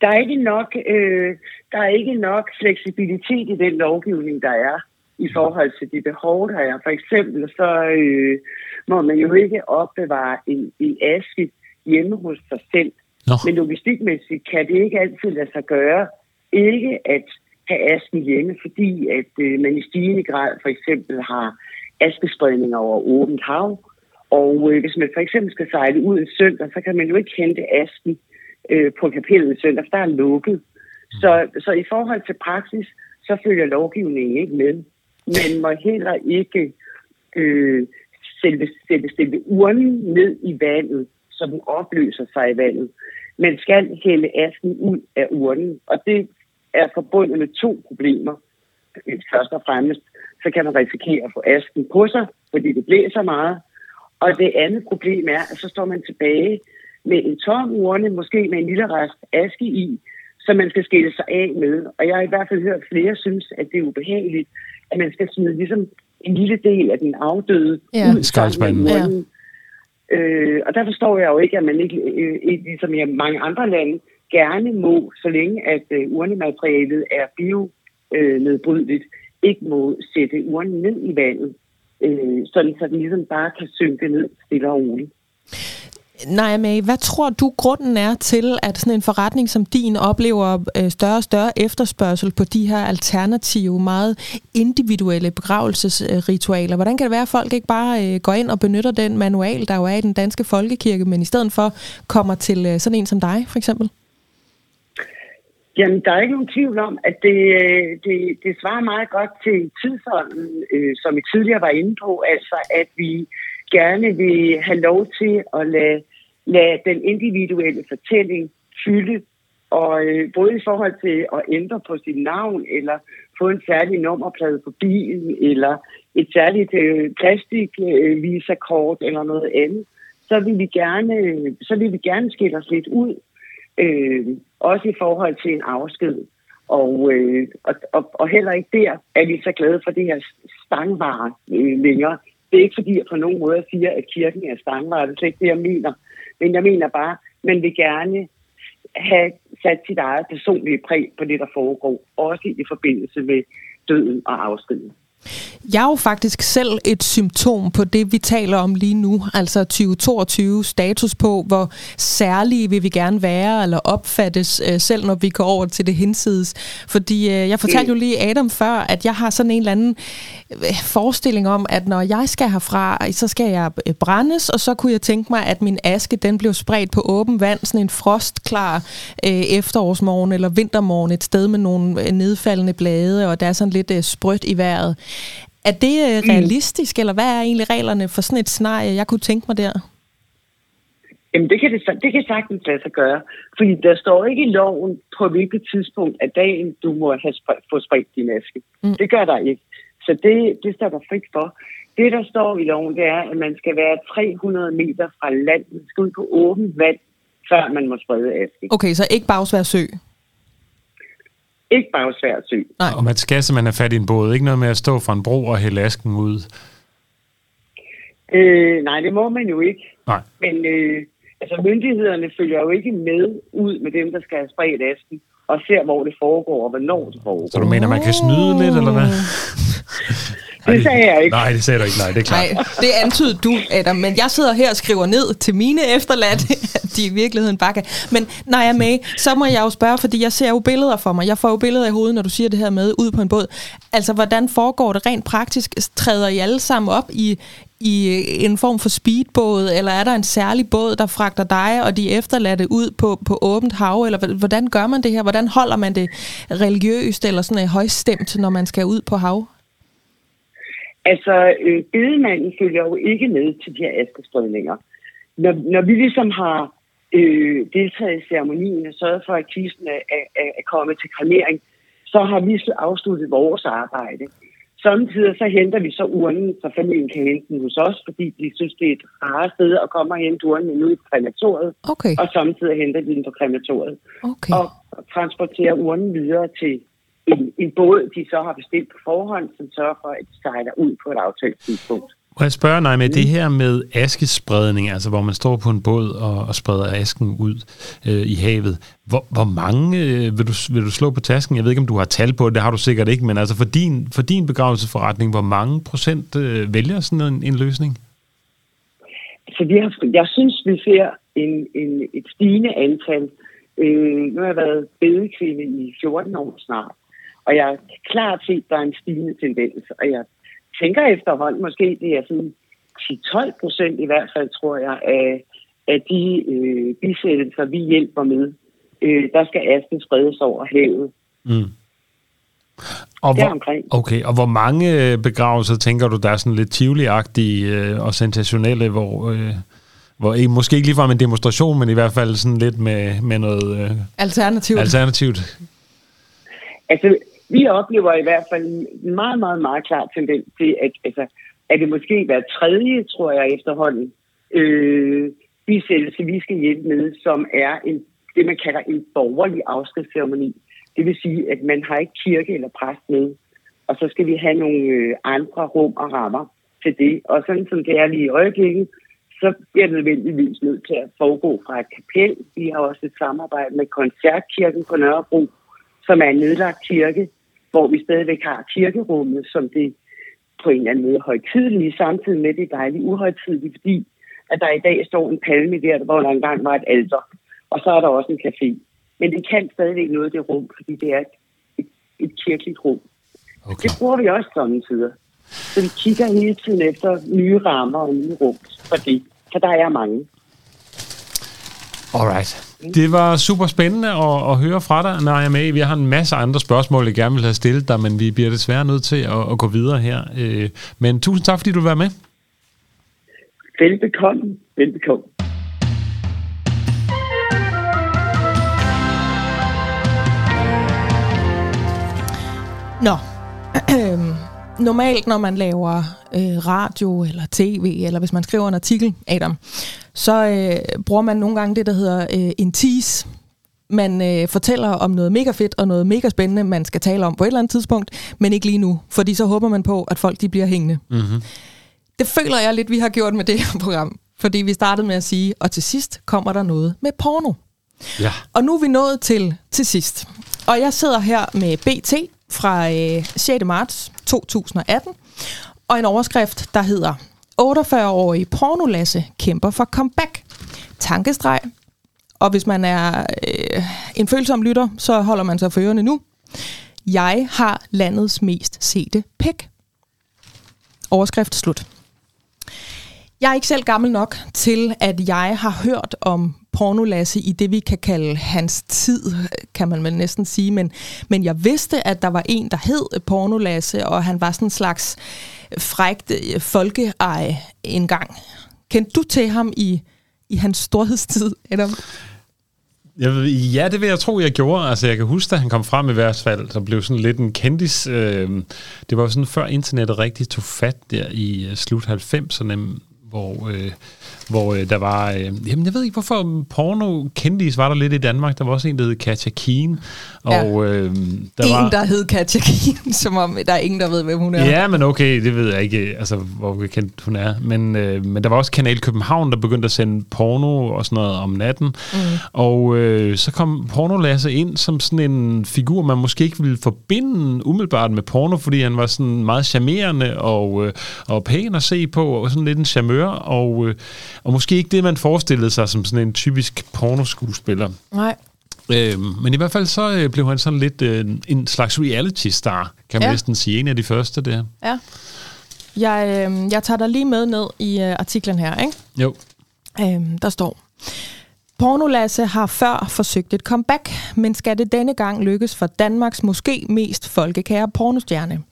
der, er ikke nok, øh, der er ikke nok fleksibilitet i den lovgivning, der er i forhold til de behov, der er. For eksempel så øh, må man jo ikke opbevare en, en aske hjemme hos sig selv. Nå. Men logistikmæssigt kan det ikke altid lade sig gøre ikke at have asken hjemme, fordi at øh, man i stigende grad for eksempel har askespredning over åbent hav. Og øh, hvis man for eksempel skal sejle ud en søndag, så kan man jo ikke hente asken øh, på kapellet søndag, for der er lukket. Så, så i forhold til praksis, så følger lovgivningen ikke med. Man må heller ikke øh, sætte, sætte, sætte urnen ned i vandet, så den opløser sig i vandet. Man skal hælde asken ud af urnen, og det er forbundet med to problemer. Først og fremmest, så kan man risikere at få asken på sig, fordi det blæser meget. Og det andet problem er, at så står man tilbage med en tom urne, måske med en lille rest aske i, som man skal skille sig af med. Og jeg har i hvert fald hørt, at flere synes, at det er ubehageligt, at man skal smide ligesom en lille del af den afdøde ja. ud sammen med urnen. Ja. Øh, og der forstår jeg jo ikke, at man ikke, øh, ligesom i mange andre lande, gerne må, så længe at øh, urnematerialet er bio-nedbrydeligt, øh, ikke må sætte urnen ned i vandet, øh, sådan så den ligesom bare kan synke ned stille og roligt. Nej, May, hvad tror du grunden er til, at sådan en forretning som din oplever øh, større og større efterspørgsel på de her alternative, meget individuelle begravelsesritualer? Hvordan kan det være, at folk ikke bare øh, går ind og benytter den manual, der jo er i den danske folkekirke, men i stedet for kommer til øh, sådan en som dig, for eksempel? Jamen, der er ikke nogen tvivl om, at det, øh, det, det svarer meget godt til tidsånden, øh, som vi tidligere var inde på, altså at vi gerne vil have lov til at lade, lade den individuelle fortælling fylde, og øh, både i forhold til at ændre på sit navn, eller få en særlig nummerplade på bilen, eller et særligt øh, plastikvisakort øh, eller noget andet, så vil vi gerne, øh, så vil vi gerne skille os lidt ud øh, også i forhold til en afsked. Og, øh, og, og, og heller ikke der er vi så glade for det her stangvare øh, længere. Det er ikke fordi, jeg på nogen måde siger, at kirken er stangvare. Det er slet ikke det, jeg mener. Men jeg mener bare, man vil gerne have sat sit eget personlige præg på det, der foregår. Også i forbindelse med døden og afskeden. Jeg er jo faktisk selv et symptom på det, vi taler om lige nu, altså 2022 status på, hvor særlige vil vi gerne være eller opfattes, øh, selv når vi går over til det hinsides. Fordi øh, jeg fortalte jo lige Adam før, at jeg har sådan en eller anden øh, forestilling om, at når jeg skal herfra, så skal jeg brændes, og så kunne jeg tænke mig, at min aske den blev spredt på åben vand, sådan en frostklar efterårsmorgen eller vintermorgen, et sted med nogle nedfaldende blade, og der er sådan lidt sprødt i vejret. Er det øh, mm. realistisk, mm. eller hvad er egentlig reglerne for sådan et scenarie, jeg kunne tænke mig der? Jamen, det kan, det, det kan sagtens lade sig gøre. Fordi der står ikke i loven, på hvilket tidspunkt af dagen, du må have spredt, få spredt din aske. Mm. Det gør der ikke. Så det, det står der frit for. Det, der står i loven, det er, at man skal være 300 meter fra land. Man skal ud på åben vand, før man må sprede aske. Okay, så ikke Bagsvær Sø? Ikke Bagsvær Sø. Nej. Og man skal simpelthen have fat i en båd. Ikke noget med at stå fra en bro og hælde asken ud. Øh, nej, det må man jo ikke. Nej. Men øh, altså, myndighederne følger jo ikke med ud med dem, der skal have spredt asken, og ser, hvor det foregår, og hvornår det foregår. Så du mener, man kan snyde lidt, eller hvad? Det sagde jeg ikke. Nej, det sagde du ikke. Nej, det er klart. Nej, det antydede du, Adam. Men jeg sidder her og skriver ned til mine efterladte, at de i virkeligheden bakker. Men når jeg er med, så må jeg jo spørge, fordi jeg ser jo billeder for mig. Jeg får jo billeder i hovedet, når du siger det her med ud på en båd. Altså, hvordan foregår det rent praktisk? Træder I alle sammen op i, i en form for speedbåd, eller er der en særlig båd, der fragter dig og de efterladte ud på, på åbent hav, eller hvordan gør man det her? Hvordan holder man det religiøst eller sådan øh, højstemt, når man skal ud på hav? Altså, øh, bedemanden følger jo ikke med til de her askespredninger. Når, når vi ligesom har øh, deltaget i ceremonien og sørget for, at kisten er, er, er kommet til kremering, så har vi afsluttet vores arbejde. Samtidig så henter vi så urnen, så familien kan hente den hos os, fordi de synes, det er et rart sted at komme og hente urnen ud i krematoriet. Okay. Og samtidig henter de den på krematoriet. Okay. Og transporterer urnen videre til en, en båd, de så har bestilt på forhånd, som sørger for, at de sejler ud på et aftalt tidspunkt. Må jeg spørge, nej, med mm. det her med askespredning, altså hvor man står på en båd og, og spreder asken ud øh, i havet, hvor, hvor mange øh, vil, du, vil du slå på tasken? Jeg ved ikke, om du har tal på det, det har du sikkert ikke, men altså for din, for din begravelsesforretning, hvor mange procent øh, vælger sådan en, en løsning? Så vi har, jeg synes, vi ser en, en, et stigende antal. Øh, nu har jeg været bedekvinde i 14 år snart, og jeg er klart set, at der er en stigende tendens, og jeg tænker efterhånden, måske det er sådan 10-12 procent i hvert fald, tror jeg, af, af de øh, bisættelser, vi hjælper med, øh, der skal asken spredes over havet. Mm. Og hvor, okay, og hvor mange øh, begravelser tænker du, der er sådan lidt tivoli øh, og sensationelle, hvor, øh, hvor ikke, måske ikke ligefrem en demonstration, men i hvert fald sådan lidt med, med noget øh, alternativt. alternativt? Altså, vi oplever i hvert fald en meget, meget, meget klar tendens til, at altså, at det måske hver tredje, tror jeg efterhånden, øh, bisættelse, vi skal hjælpe med, som er en, det, man kalder en borgerlig afskedsceremoni. Det vil sige, at man har ikke kirke eller præst med, og så skal vi have nogle øh, andre rum og rammer til det. Og sådan som det er lige i øjeblikket, så bliver det nødvendigvis nødt til at foregå fra et kapel. Vi har også et samarbejde med Koncertkirken på Nørrebro, som er en nedlagt kirke, hvor vi stadigvæk har kirkerummet, som det på en eller anden måde højtidlige, samtidig med det dejlige uhøjtidlige, fordi at der i dag står en palme der, hvor der engang var et alter. Og så er der også en café. Men det kan stadigvæk noget det rum, fordi det er et, et, et kirkeligt rum. Okay. Det bruger vi også samtidig. Så vi kigger hele tiden efter nye rammer og nye rum for det. For der er mange. Alright. Det var super spændende at, at høre fra dig, når jeg er med. Vi har en masse andre spørgsmål, jeg gerne vil have stillet dig, men vi bliver desværre nødt til at, at gå videre her. Øh, men tusind tak, fordi du vil være med. Velbekomme. Velbekomme. Nå, normalt når man laver øh, radio eller tv, eller hvis man skriver en artikel, Adam, så øh, bruger man nogle gange det, der hedder øh, en tease. Man øh, fortæller om noget mega fedt og noget mega spændende, man skal tale om på et eller andet tidspunkt, men ikke lige nu, fordi så håber man på, at folk de bliver hængende. Mm-hmm. Det føler jeg lidt, vi har gjort med det her program, fordi vi startede med at sige, og til sidst kommer der noget med porno. Ja. Og nu er vi nået til til sidst. Og jeg sidder her med BT fra øh, 6. marts 2018, og en overskrift, der hedder 48-årige pornolasse kæmper for comeback. Tankestreg. Og hvis man er øh, en følsom lytter, så holder man sig for ørerne nu. Jeg har landets mest sete pæk. Overskrift slut. Jeg er ikke selv gammel nok til, at jeg har hørt om pornolasse i det, vi kan kalde hans tid, kan man vel næsten sige. Men, men jeg vidste, at der var en, der hed pornolasse, og han var sådan en slags frægt øh, folkeej engang. Kendte du til ham i, i hans storhedstid, Adam? Jeg ja, det vil jeg tro, jeg gjorde. Altså, jeg kan huske, da han kom frem i hvert fald, så blev sådan lidt en kendis. Øh, det var jo sådan, før internettet rigtig tog fat der i øh, slut 90'erne, hvor, øh, hvor øh, der var... Øh, jamen, jeg ved ikke, hvorfor porno kendis var der lidt i Danmark. Der var også en, der hed Katja Keen. Og, ja. øh, der en, var, der hed Katja Keen, som om der er ingen, der ved, hvem hun er. Ja, men okay, det ved jeg ikke, altså, hvor kendt hun er. Men, øh, men der var også Kanal København, der begyndte at sende porno og sådan noget om natten. Mm. Og øh, så kom pornolasse ind som sådan en figur, man måske ikke ville forbinde umiddelbart med porno, fordi han var sådan meget charmerende og, øh, og pæn at se på, og sådan lidt en charmeur, og, øh, og måske ikke det, man forestillede sig som sådan en typisk pornoskuespiller. Nej. Øh, men i hvert fald så øh, blev han sådan lidt øh, en slags reality-star, kan man ja. næsten sige. En af de første der. Ja. Jeg, øh, jeg tager dig lige med ned i øh, artiklen her, ikke? Jo. Øh, der står... Pornolasse har før forsøgt et comeback, men skal det denne gang lykkes for Danmarks måske mest folkekære pornostjerne.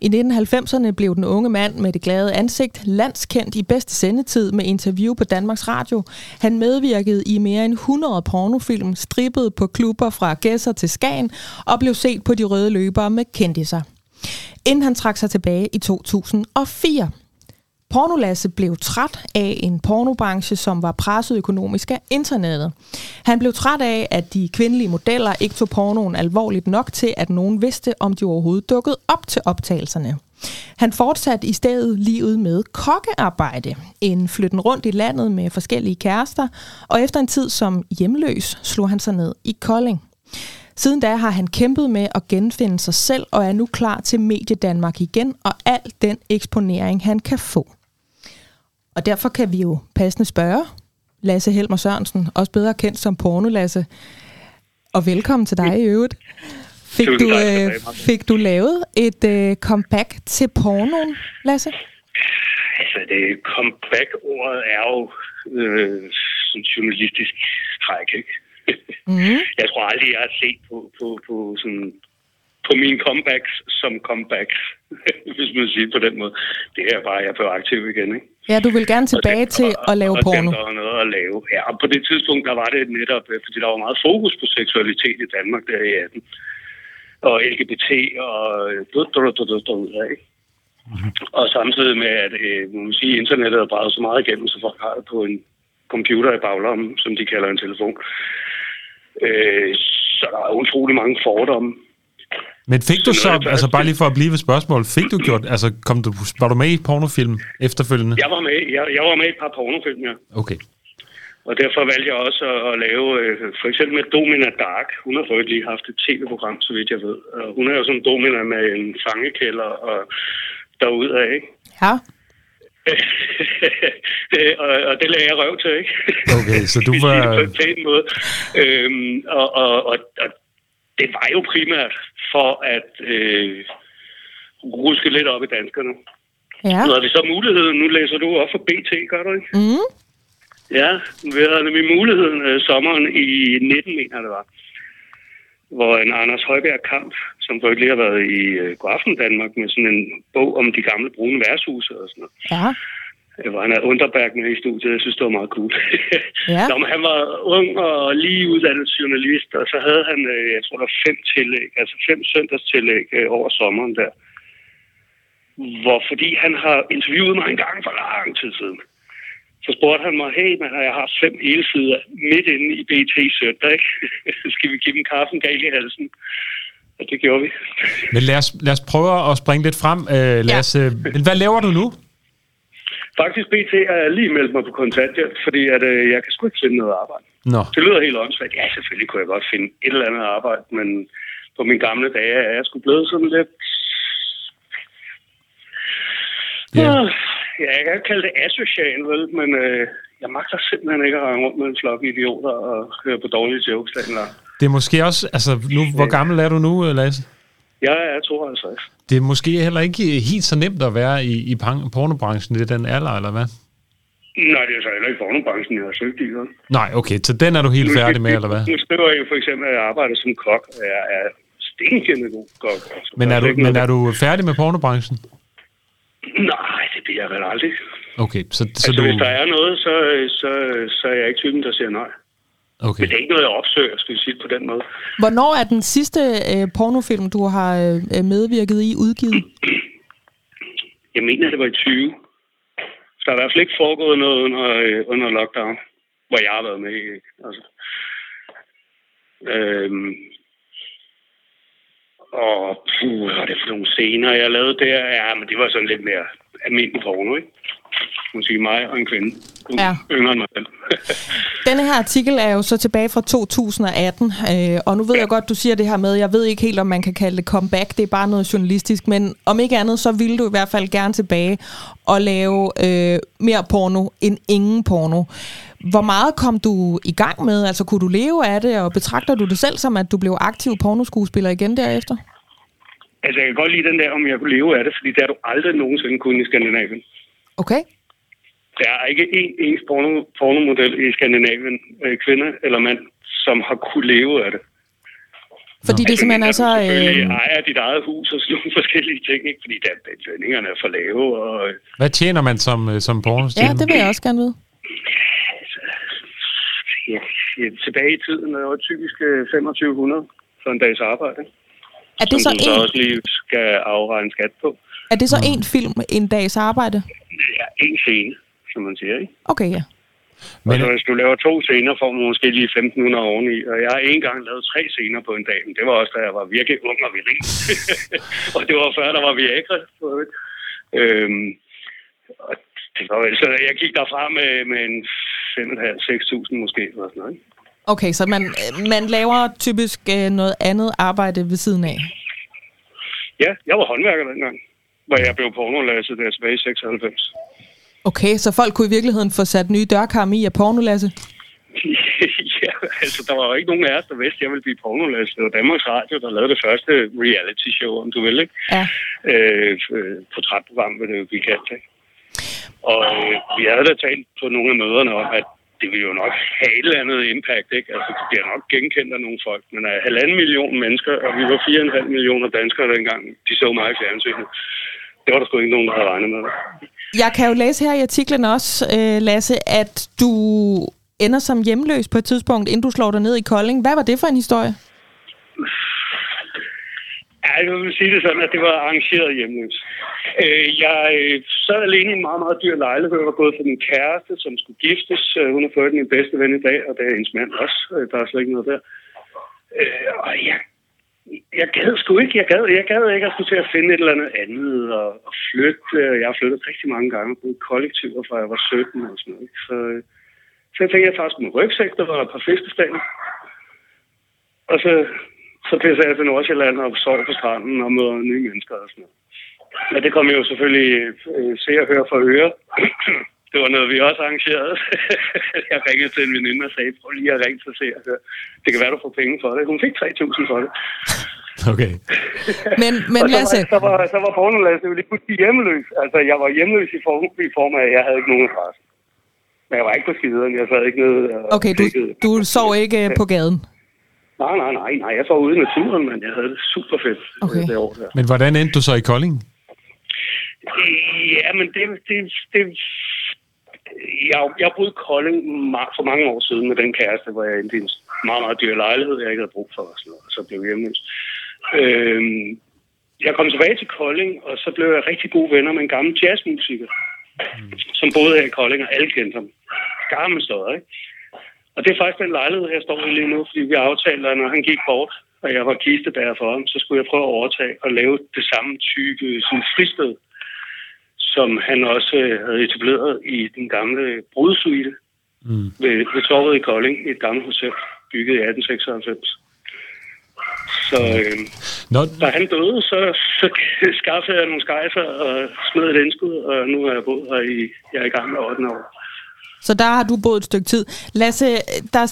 I 1990'erne blev den unge mand med det glade ansigt landskendt i bedste sendetid med interview på Danmarks Radio. Han medvirkede i mere end 100 pornofilm, strippede på klubber fra Gæsser til Skagen og blev set på de røde løbere med kendiser. Inden han trak sig tilbage i 2004. Pornolasse blev træt af en pornobranche, som var presset økonomisk af internettet. Han blev træt af, at de kvindelige modeller ikke tog pornoen alvorligt nok til, at nogen vidste, om de overhovedet dukkede op til optagelserne. Han fortsatte i stedet livet med kokkearbejde, en flytten rundt i landet med forskellige kærester, og efter en tid som hjemløs slog han sig ned i Kolding. Siden da har han kæmpet med at genfinde sig selv og er nu klar til Medie Danmark igen og al den eksponering, han kan få. Og derfor kan vi jo passende spørge Lasse Helmer Sørensen, også bedre kendt som Porno-Lasse. Og velkommen til dig i øvrigt. Fik du, øh, fik du lavet et øh, comeback til pornoen, Lasse? Altså, det comeback-ordet er jo øh, sådan journalistisk træk, ikke? Mm. Jeg tror aldrig, jeg har set på, på, på, sådan, på mine comebacks som comebacks, hvis man siger på den måde. Det er bare, at jeg blev aktiv igen, ikke? Ja, du vil gerne tilbage og, til at lave og, porno. Og noget at lave. Ja, og på det tidspunkt, der var det netop, øh, fordi der var meget fokus på seksualitet i Danmark der i 18. Og LGBT og du, du, du, du, du, ikke? Mm-hmm. Og samtidig med, at øh, man sige, internettet er bare så meget igennem, så folk har det på en computer i baglommen, som de kalder en telefon. Øh, så der er utrolig mange fordomme. Men fik du så, altså bare lige for at blive ved spørgsmål, fik du gjort, altså kom du, var du med i pornofilm efterfølgende? Jeg var med, jeg, jeg var med i et par pornofilm, ja. Okay. Og derfor valgte jeg også at, at lave, øh, for eksempel med Domina Dark. Hun har faktisk lige haft et tv-program, så vidt jeg ved. Og hun er jo sådan en Domina med en fangekælder og derudad, ikke? Ja. og, og det lagde jeg røv til, ikke? Okay, så du var... på en pæn måde. Øhm, og, og, og, og det var jo primært for at øh, ruske lidt op i danskerne. Ja. Nu har vi så muligheden. Nu læser du op for BT, gør du ikke? Mm. Ja, vi havde nemlig muligheden øh, sommeren i 19, mener det var, hvor en Anders Højberg Kamp, som for lige har været i øh, Godaften Danmark med sådan en bog om de gamle brune værtshuse og sådan noget. Ja. Øh, Hvor han er Underberg med i studiet. Jeg synes, det var meget cool. Ja. Nå, men han var ung og lige uddannet journalist, og så havde han, øh, jeg tror, der var fem tillæg, altså fem søndagstillæg øh, over sommeren der. Hvor fordi han har interviewet mig en gang for lang tid siden, så spurgte han mig, hey, man, jeg har fem hele sider midt inde i BT søndag, ikke? Skal vi give dem kaffen galt i halsen? Og det gjorde vi. Men lad os, lad os prøve at springe lidt frem. Øh, Lasse, ja. Men hvad laver du nu? Faktisk BT er lige meldt mig på kontanthjælp, fordi at, øh, jeg kan sgu ikke finde noget arbejde. Nå, Det lyder helt åndssvagt. Ja, selvfølgelig kunne jeg godt finde et eller andet arbejde, men på mine gamle dage er jeg sgu blevet sådan lidt... Ja. Ja. ja, jeg kan ikke kalde det asocial, vel, men øh, jeg magter simpelthen ikke at rende rundt med en flok idioter og høre på dårlige jokes det er måske også... Altså, nu, hvor gammel er du nu, øh, Lasse? Jeg er 52. Det er måske heller ikke helt så nemt at være i, i pornobranchen i den alder, eller hvad? Nej, det er så heller ikke pornobranchen, jeg har søgt i. vel? Nej, okay, så den er du helt færdig med, eller hvad? Nu skriver jeg jo for eksempel, at jeg arbejder som kok, og jeg er stinkende god kok. Altså, Men er, du, men noget- er du færdig med pornobranchen? Nej, det bliver jeg vel aldrig. Okay, så, så Altså, du... hvis der er noget, så, så, så er jeg ikke typen, der siger nej. Okay. Men det er ikke noget, jeg opsøger, skal vi sige på den måde. Hvornår er den sidste øh, pornofilm, du har øh, medvirket i, udgivet? Jeg mener, det var i 20. Så der er i hvert fald ikke foregået noget under, øh, under lockdown, hvor jeg har været med. Ikke? Altså. Øhm. Og puh, hvad var det for nogle scener, jeg lavede der? Ja, men det var sådan lidt mere almindelig porno, ikke? Måske mig og en kvinde. Hun Ja. Yngre end mig selv. Denne her artikel er jo så tilbage fra 2018, øh, og nu ved jeg godt, du siger det her med, jeg ved ikke helt, om man kan kalde det comeback, det er bare noget journalistisk, men om ikke andet, så ville du i hvert fald gerne tilbage og lave øh, mere porno end ingen porno. Hvor meget kom du i gang med? Altså, kunne du leve af det, og betragter du det selv som, at du blev aktiv pornoskuespiller igen derefter? Altså, jeg kan godt lide den der, om jeg kunne leve af det, fordi det har du aldrig nogensinde kunnet i Skandinavien. Okay. Der er ikke én ens porno, pornomodel i Skandinavien, øh, kvinde eller mand, som har kunne leve af det. Fordi det simpelthen er Altså, så... Selvfølgelig Øh, ejer dit eget hus og sådan nogle forskellige ting, ikke? fordi der, der, lønningerne er for lave. Og, øh, Hvad tjener man som, øh, som ja, pornostjerne? det vil jeg også gerne vide. ja, ja, tilbage i tiden er jo typisk øh, 2500 for en dags arbejde. Er det så som så en, også lige skal afregne skat på. er det så en film, en dags arbejde? Ja, en scene, som man siger. Ikke? Okay, ja. Men, og så hvis du laver to scener, får man måske lige 1500 oveni. Og jeg har en gang lavet tre scener på en dag, men det var også, da jeg var virkelig ung og viril. og det var før, der var Viagra. Øhm, og det var vel, så jeg gik derfra med, med en 5.500-6.000 måske. Eller sådan noget? Okay, så man, man laver typisk øh, noget andet arbejde ved siden af. Ja, jeg var håndværker dengang, hvor jeg blev pornolasset der tilbage i 96. Okay, så folk kunne i virkeligheden få sat nye dørkarme i af pornolasse? ja, altså, der var jo ikke nogen af os, der vidste, at jeg ville blive pornolæst. Det var Danmarks Radio, der lavede det første reality show, om du vil, ikke? Ja. Øh, øh, portrætprogram, vil det jo blive kaldt, ikke? Og øh, vi havde da talt på nogle af møderne om, at det vil jo nok have et eller andet impact, ikke? Altså, det bliver nok genkendt af nogle folk. Men af halvanden million mennesker, og vi var 4,5 millioner danskere dengang, de så i fjernsynet. Det var der sgu ikke nogen, der havde regnet med. Jeg kan jo læse her i artiklen også, øh, Lasse, at du ender som hjemløs på et tidspunkt, inden du slår dig ned i Kolding. Hvad var det for en historie? Ja, jeg vil sige det sådan, at det var arrangeret hjemløs. Øh, jeg øh, sad alene i en meget, meget dyr lejlighed var gået for min kæreste, som skulle giftes. Hun har fået min bedste ven i dag, og det er hendes mand også. Der er slet ikke noget der. Og jeg, jeg gad sgu ikke. Jeg gad, jeg gad ikke at skulle til at finde et eller andet andet og, og flytte. Jeg har flyttet rigtig mange gange på kollektiver, fra jeg var 17 og sådan noget. Så, så jeg tænkte, jeg tager sgu rygsæk, der var et par fiskestanger. Og så, så pisser jeg til Nordsjælland og sover på stranden og møder nye mennesker og sådan noget. Men det kom jo selvfølgelig øh, se og høre for øre det var noget, vi også arrangerede. jeg ringede til en veninde og sagde, prøv lige at ringe til se og høre. Det kan være, du får penge for det. Hun fik 3.000 for det. Okay. Men, men og så Lasse, var, så var, så var pornolasse jo lige pludselig hjemløs. Altså, jeg var hjemløs i form, i form af, at jeg havde ikke nogen adresse. Men jeg var ikke på skideren. Jeg sad ikke nede og Okay, du, du sov ikke øh, på gaden. Nej, nej, nej, nej. Jeg var ude i naturen, men jeg havde det super fedt Okay. det år der. Men hvordan endte du så i Kolding? Ja, men det... det, det jeg, jeg boede i Kolding for mange år siden med den kæreste, hvor jeg endte i en meget, meget dyr lejlighed, jeg ikke havde brug for, og, sådan noget, og så blev jeg hjemløs. Øhm, jeg kom tilbage til Kolding, og så blev jeg rigtig gode venner med en gammel jazzmusiker, mm. som boede her i Kolding, og alle kendte ham. Gammel stod, ikke? Og det er faktisk den lejlighed, jeg står i lige nu, fordi vi aftalte, at når han gik bort, og jeg var kistebærer for ham, så skulle jeg prøve at overtage og lave det samme type sådan fristed, som han også øh, havde etableret i den gamle brudsuite Mm. ved, ved torvet i Kolding, i et gammelt hotel, bygget i 1896. Så øh, Nå, da han døde, så, så skaffede jeg nogle skejser og smed et indskud, og nu er jeg boet her i, jeg er i gang med 8 år. Så der har du boet et stykke tid. Lasse, der,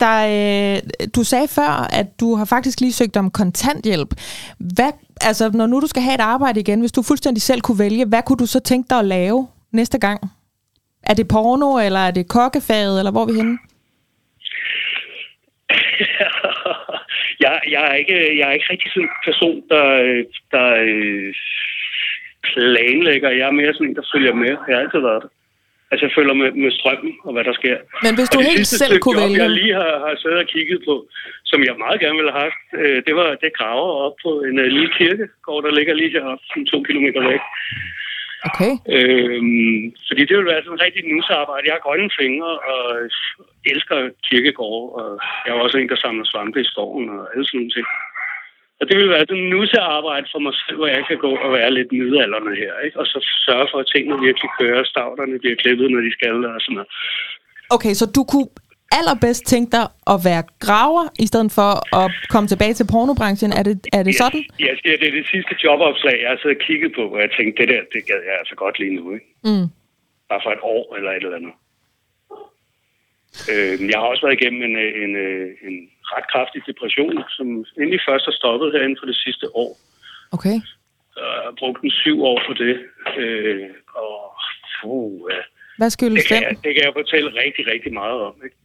der, øh, du sagde før, at du har faktisk lige søgt om kontanthjælp. Hvad, altså, når nu du skal have et arbejde igen, hvis du fuldstændig selv kunne vælge, hvad kunne du så tænke dig at lave næste gang? Er det porno, eller er det kokkefaget, eller hvor er vi henne? jeg, jeg, er ikke, jeg er ikke rigtig sådan en person, der, der øh, planlægger. Jeg er mere sådan en, der følger med. Jeg har altid været det. Altså, jeg følger med, med strømmen og hvad der sker. Men hvis du helt selv stykke kunne vælge... jeg lige har, har siddet og kigget på, som jeg meget gerne ville have haft, øh, det var det graver op på en øh, lille kirkegård, der ligger lige heroppe, sådan to kilometer væk. Okay. Øhm, fordi det vil være sådan en rigtig nusarbejde. Jeg har grønne fingre og elsker kirkegård, og jeg er også en, der samler svampe i skoven og alle sådan nogle ting. Og det vil være sådan en nussearbejde for mig selv, hvor jeg kan gå og være lidt midalderne her, ikke? Og så sørge for, at tingene virkelig kører, stavterne bliver klippet, når de skal, og sådan noget. Okay, så du kunne allerbedst tænke dig at være graver, i stedet for at komme tilbage til pornobranchen. Er det, er det sådan? Ja, ja, det er det sidste jobopslag, jeg har siddet og kigget på, hvor jeg tænkte, det der, det gad jeg altså godt lige nu, ikke? Mm. Bare for et år eller et eller andet. Øh, jeg har også været igennem en, øh, en, en, en ret kraftig depression, som endelig først har stoppet herinde for det sidste år. Okay. Og jeg har brugt en syv år på det. Øh, og puh. Hvad skyldes det, kan jeg, det kan jeg fortælle rigtig, rigtig meget om. Ikke?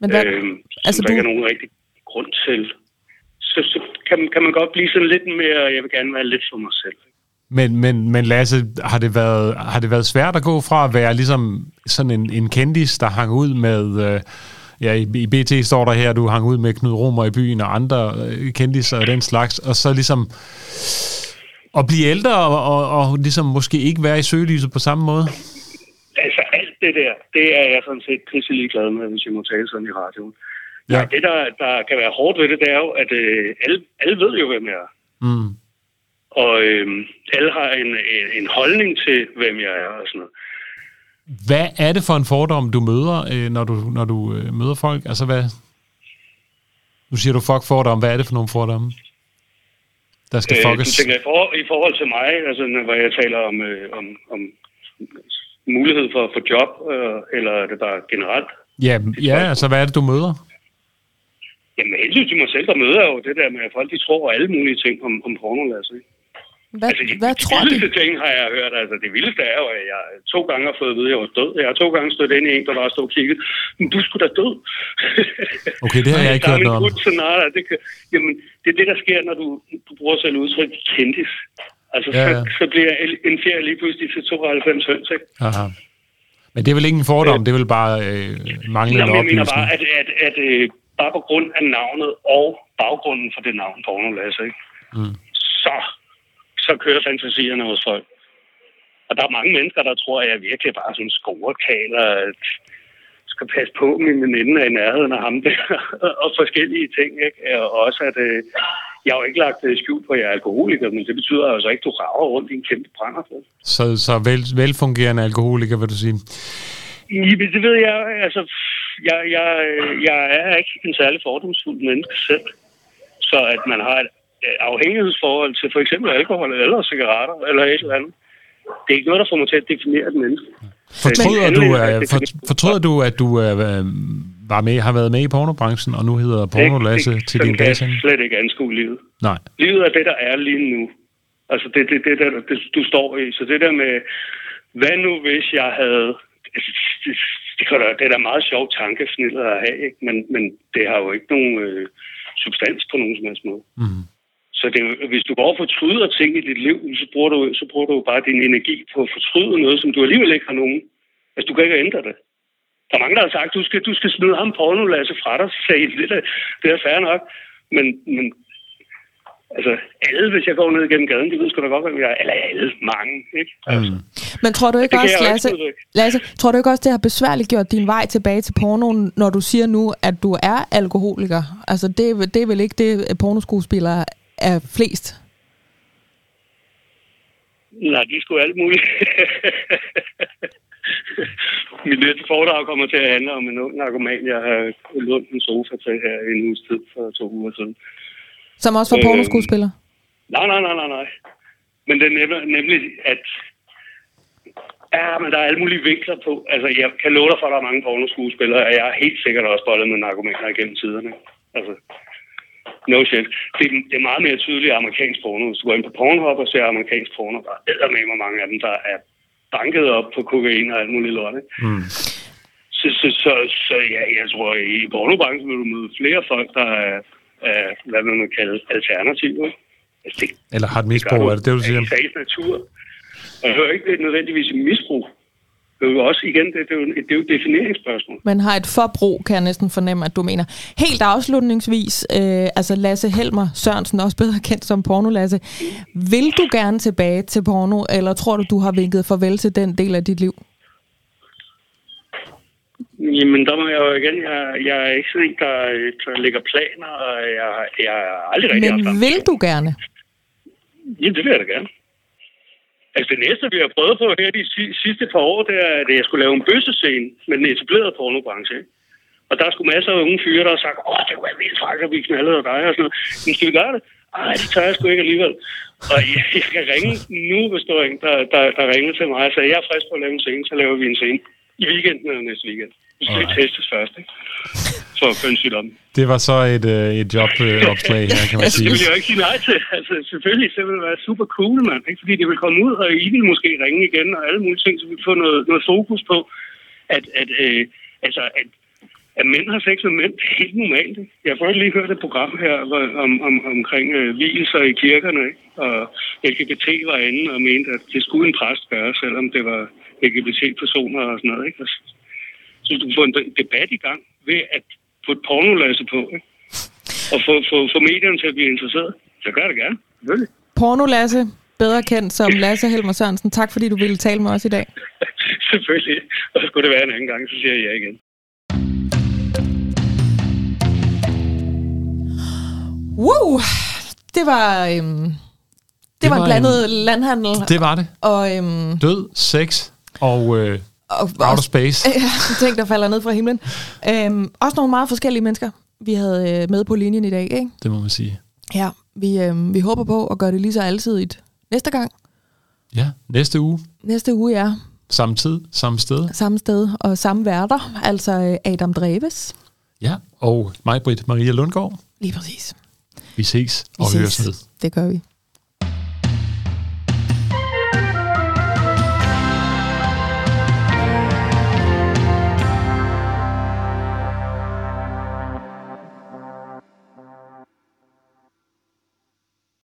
Men hvad, Øh, altså, altså, der du- ikke er nogen rigtig grund til. Så, så kan, kan man godt blive sådan lidt mere, jeg vil gerne være lidt for mig selv. Men, men, men Lasse, har det, været, har det været svært at gå fra at være ligesom sådan en, en kendis, der hang ud med... Øh, ja, i, i BT står der her, at du hang ud med Knud Romer i byen og andre øh, kendiser og den slags, og så ligesom at blive ældre og, og, og ligesom måske ikke være i søgelyset på samme måde? Altså alt det der, det er jeg sådan set pisselig glad med, hvis jeg må tale sådan i radioen. Ja. Ja. Det, der, der kan være hårdt ved det, det er jo, at øh, alle, alle ved jo, hvem jeg er. Mm. Og øh, alle har en, en, en holdning til, hvem jeg er og sådan noget. Hvad er det for en fordom, du møder, øh, når du, når du øh, møder folk? Altså, hvad... Nu siger du fuck fordom. Hvad er det for nogle fordomme? Der skal Øh, du fuckes. tænker i forhold, i forhold til mig, altså når jeg taler om, øh, om, om mulighed for at få job, øh, eller er det bare generelt? Ja, ja, altså, hvad er det, du møder? Jamen, hensyn til mig selv, der møder jeg jo det der med, at folk de tror alle mulige ting om, om pornolasser. ikke? Hvad, Altså, de, hvad de tror vildeste de? ting har jeg hørt. Altså, det vildeste er jo, at jeg to gange har fået at vide, at jeg var død. Jeg har to gange stået ind i en, der bare stod og kigget. Men du skulle da død. Okay, det har jeg ikke er hørt noget om. nej, det, kan, jamen, det er det, der sker, når du, du bruger selv udtryk kendis. Altså, Ja. Så, så bliver en fjerde lige pludselig til 92 høns, ikke? Aha. Men det er vel ikke en fordom, det er vel bare øh, manglende Jamen, jeg mener oplysning. bare, at, at, at, øh, bare på grund af navnet og baggrunden for det navn, pornolasse, ikke? Mm. Så, så kører fantasierne hos folk. Og der er mange mennesker, der tror, at jeg virkelig bare sådan en scorekaler, at skal passe på, min veninde er i nærheden af ham der, og forskellige ting, ikke? Og også, at øh, jeg har jo ikke lagt øh, skjul på, at jeg er alkoholiker, men det betyder altså ikke, at du rager rundt i en kæmpe brænder. Så, så vel, velfungerende alkoholiker, vil du sige. Det ved jeg. Altså, jeg, jeg, jeg er ikke en særlig fordomsfuld menneske selv. Så at man har et øh, afhængighedsforhold til for eksempel alkohol eller cigaretter eller et eller andet, det er ikke noget, der får mig til at definere et menneske. Fortryder Men- du, øh, for, fortryder du, at du øh, var med, har været med i pornobranchen, og nu hedder Pornolasse til din kan jeg slet ikke anskue livet. Nej. Livet er det, der er lige nu. Altså, det er det, det, der, det, du står i. Så det der med, hvad nu hvis jeg havde... altså, Det, det, det er da meget sjov tankesniller at have, ikke? Men, men det har jo ikke nogen øh, substans på nogen som helst måde. Mm. Så det, hvis du går og fortryder ting i dit liv, så bruger, du, så bruger du bare din energi på at fortryde noget, som du alligevel ikke har nogen. Altså, du kan ikke ændre det. Der er mange, der har sagt, du skal, du skal smide ham porno, Lasse, fra dig. Så sagde det, er, det er fair nok. Men, men altså, alle, hvis jeg går ned igennem gaden, de ved sgu da godt, hvem jeg er. Eller alle, mange, ikke? Altså, Mm. Men tror du ikke det også, ikke Lasse. Lasse, tror du ikke også, det har besværligt gjort din vej tilbage til pornoen, når du siger nu, at du er alkoholiker? Altså, det, er det er vel ikke det, pornoskuespillere er flest? Nej, de skulle alt muligt. Mit næste foredrag kommer til at handle om en ung narkoman, jeg har lånt en sofa til her i en uges tid for to uger siden. Som også var Øh, pornoskuespiller? Nej, nej, nej, nej, nej. Men det er nemlig, nemlig at... Ja, men der er alle mulige vinkler på. Altså, jeg kan love dig for, at der er mange pornoskuespillere, og jeg har helt sikkert også bollet med narkomaner igennem tiderne. Altså, no shit. Det, er- det er meget mere tydeligt amerikansk porno. Hvis du går ind på Pornhub og ser amerikansk porno, der er med hvor mange af dem, der er banket op på kokain og alt muligt lort. Ikke? Mm. Så, så, så, så ja, jeg tror, i pornobranchen vil du møde flere folk, der er, er hvad man vil kalde alternativer. Altså, det, Eller har et misbrug, er det det, du siger? I sagens natur. Og jeg hører ikke, det er nødvendigvis et misbrug. Det er jo også, igen, det, det, er, jo, det er jo et defineringsspørgsmål. Man har et forbrug, kan jeg næsten fornemme, at du mener. Helt afslutningsvis, øh, altså Lasse Helmer Sørensen, også bedre kendt som Porno-Lasse. Vil du gerne tilbage til porno, eller tror du, du har vinket farvel til den del af dit liv? Jamen, der må jeg jo igen, jeg, jeg er ikke sådan en, der, der lægger planer, og jeg, jeg er aldrig rigtig Men vil du gerne? Ja, det vil jeg da gerne. Altså det næste, vi har prøvet på her de sidste par år, det er, at jeg skulle lave en bøssescene med den etablerede pornobranche. Og der er sgu masser af unge fyre, der har sagt, åh, det var vildt faktisk, at vi knaldede og dig og sådan noget. Men skal vi gøre det? Ej, det tør jeg sgu ikke alligevel. Og jeg, jeg kan ringe nu, hvis der der, der, der ringer til mig og sagde, jeg er frisk på at lave en scene, så laver vi en scene i weekenden eller næste weekend. Så skal vi Alright. testes først, ikke? For at få en sygdom. Det var så et, øh, et jobopslag her, kan man Altså, det sige. vil jeg jo ikke sige nej til. Altså, selvfølgelig, så vil det være super cool, mand. Ikke? Fordi det vil komme ud, og I vil måske ringe igen, og alle mulige ting, så vi får noget, noget fokus på, at, at, øh, altså, at, at mænd har sex med mænd. Det er helt normalt. Ikke? Jeg har lige hørt et program her hvor, om, om, omkring øh, hvilelser i kirkerne, ikke? og LGBT var inde og mente, at det skulle en præst gøre, selvom det var LGBT-personer og sådan noget. Ikke? Og så, så du får en de- debat i gang ved at putte pornolasse på, ikke? og få, få, få medierne til at blive interesseret. Så gør det gerne. Selvfølgelig. Porno-Lasse, bedre kendt som Lasse Helmer Sørensen. Tak fordi du ville tale med os i dag. Selvfølgelig. Og skulle det være en anden gang, så siger jeg ja igen. Wow! Det var, øhm, det, det var en var blandet en... landhandel. Det var det. Og, øhm, Død, sex og øh, og outer space. Ja, ting, der falder ned fra himlen. Øhm, også nogle meget forskellige mennesker, vi havde øh, med på linjen i dag. Ikke? Det må man sige. Ja, vi, øhm, vi håber på at gøre det lige så alsidigt næste gang. Ja, næste uge. Næste uge, ja. Samme tid, samme sted. Samme sted og samme værter. Altså øh, Adam Dreves. Ja, og mig, Britt Maria Lundgaard. Lige præcis. Vi ses Vi og ses. høres ved. Det gør vi.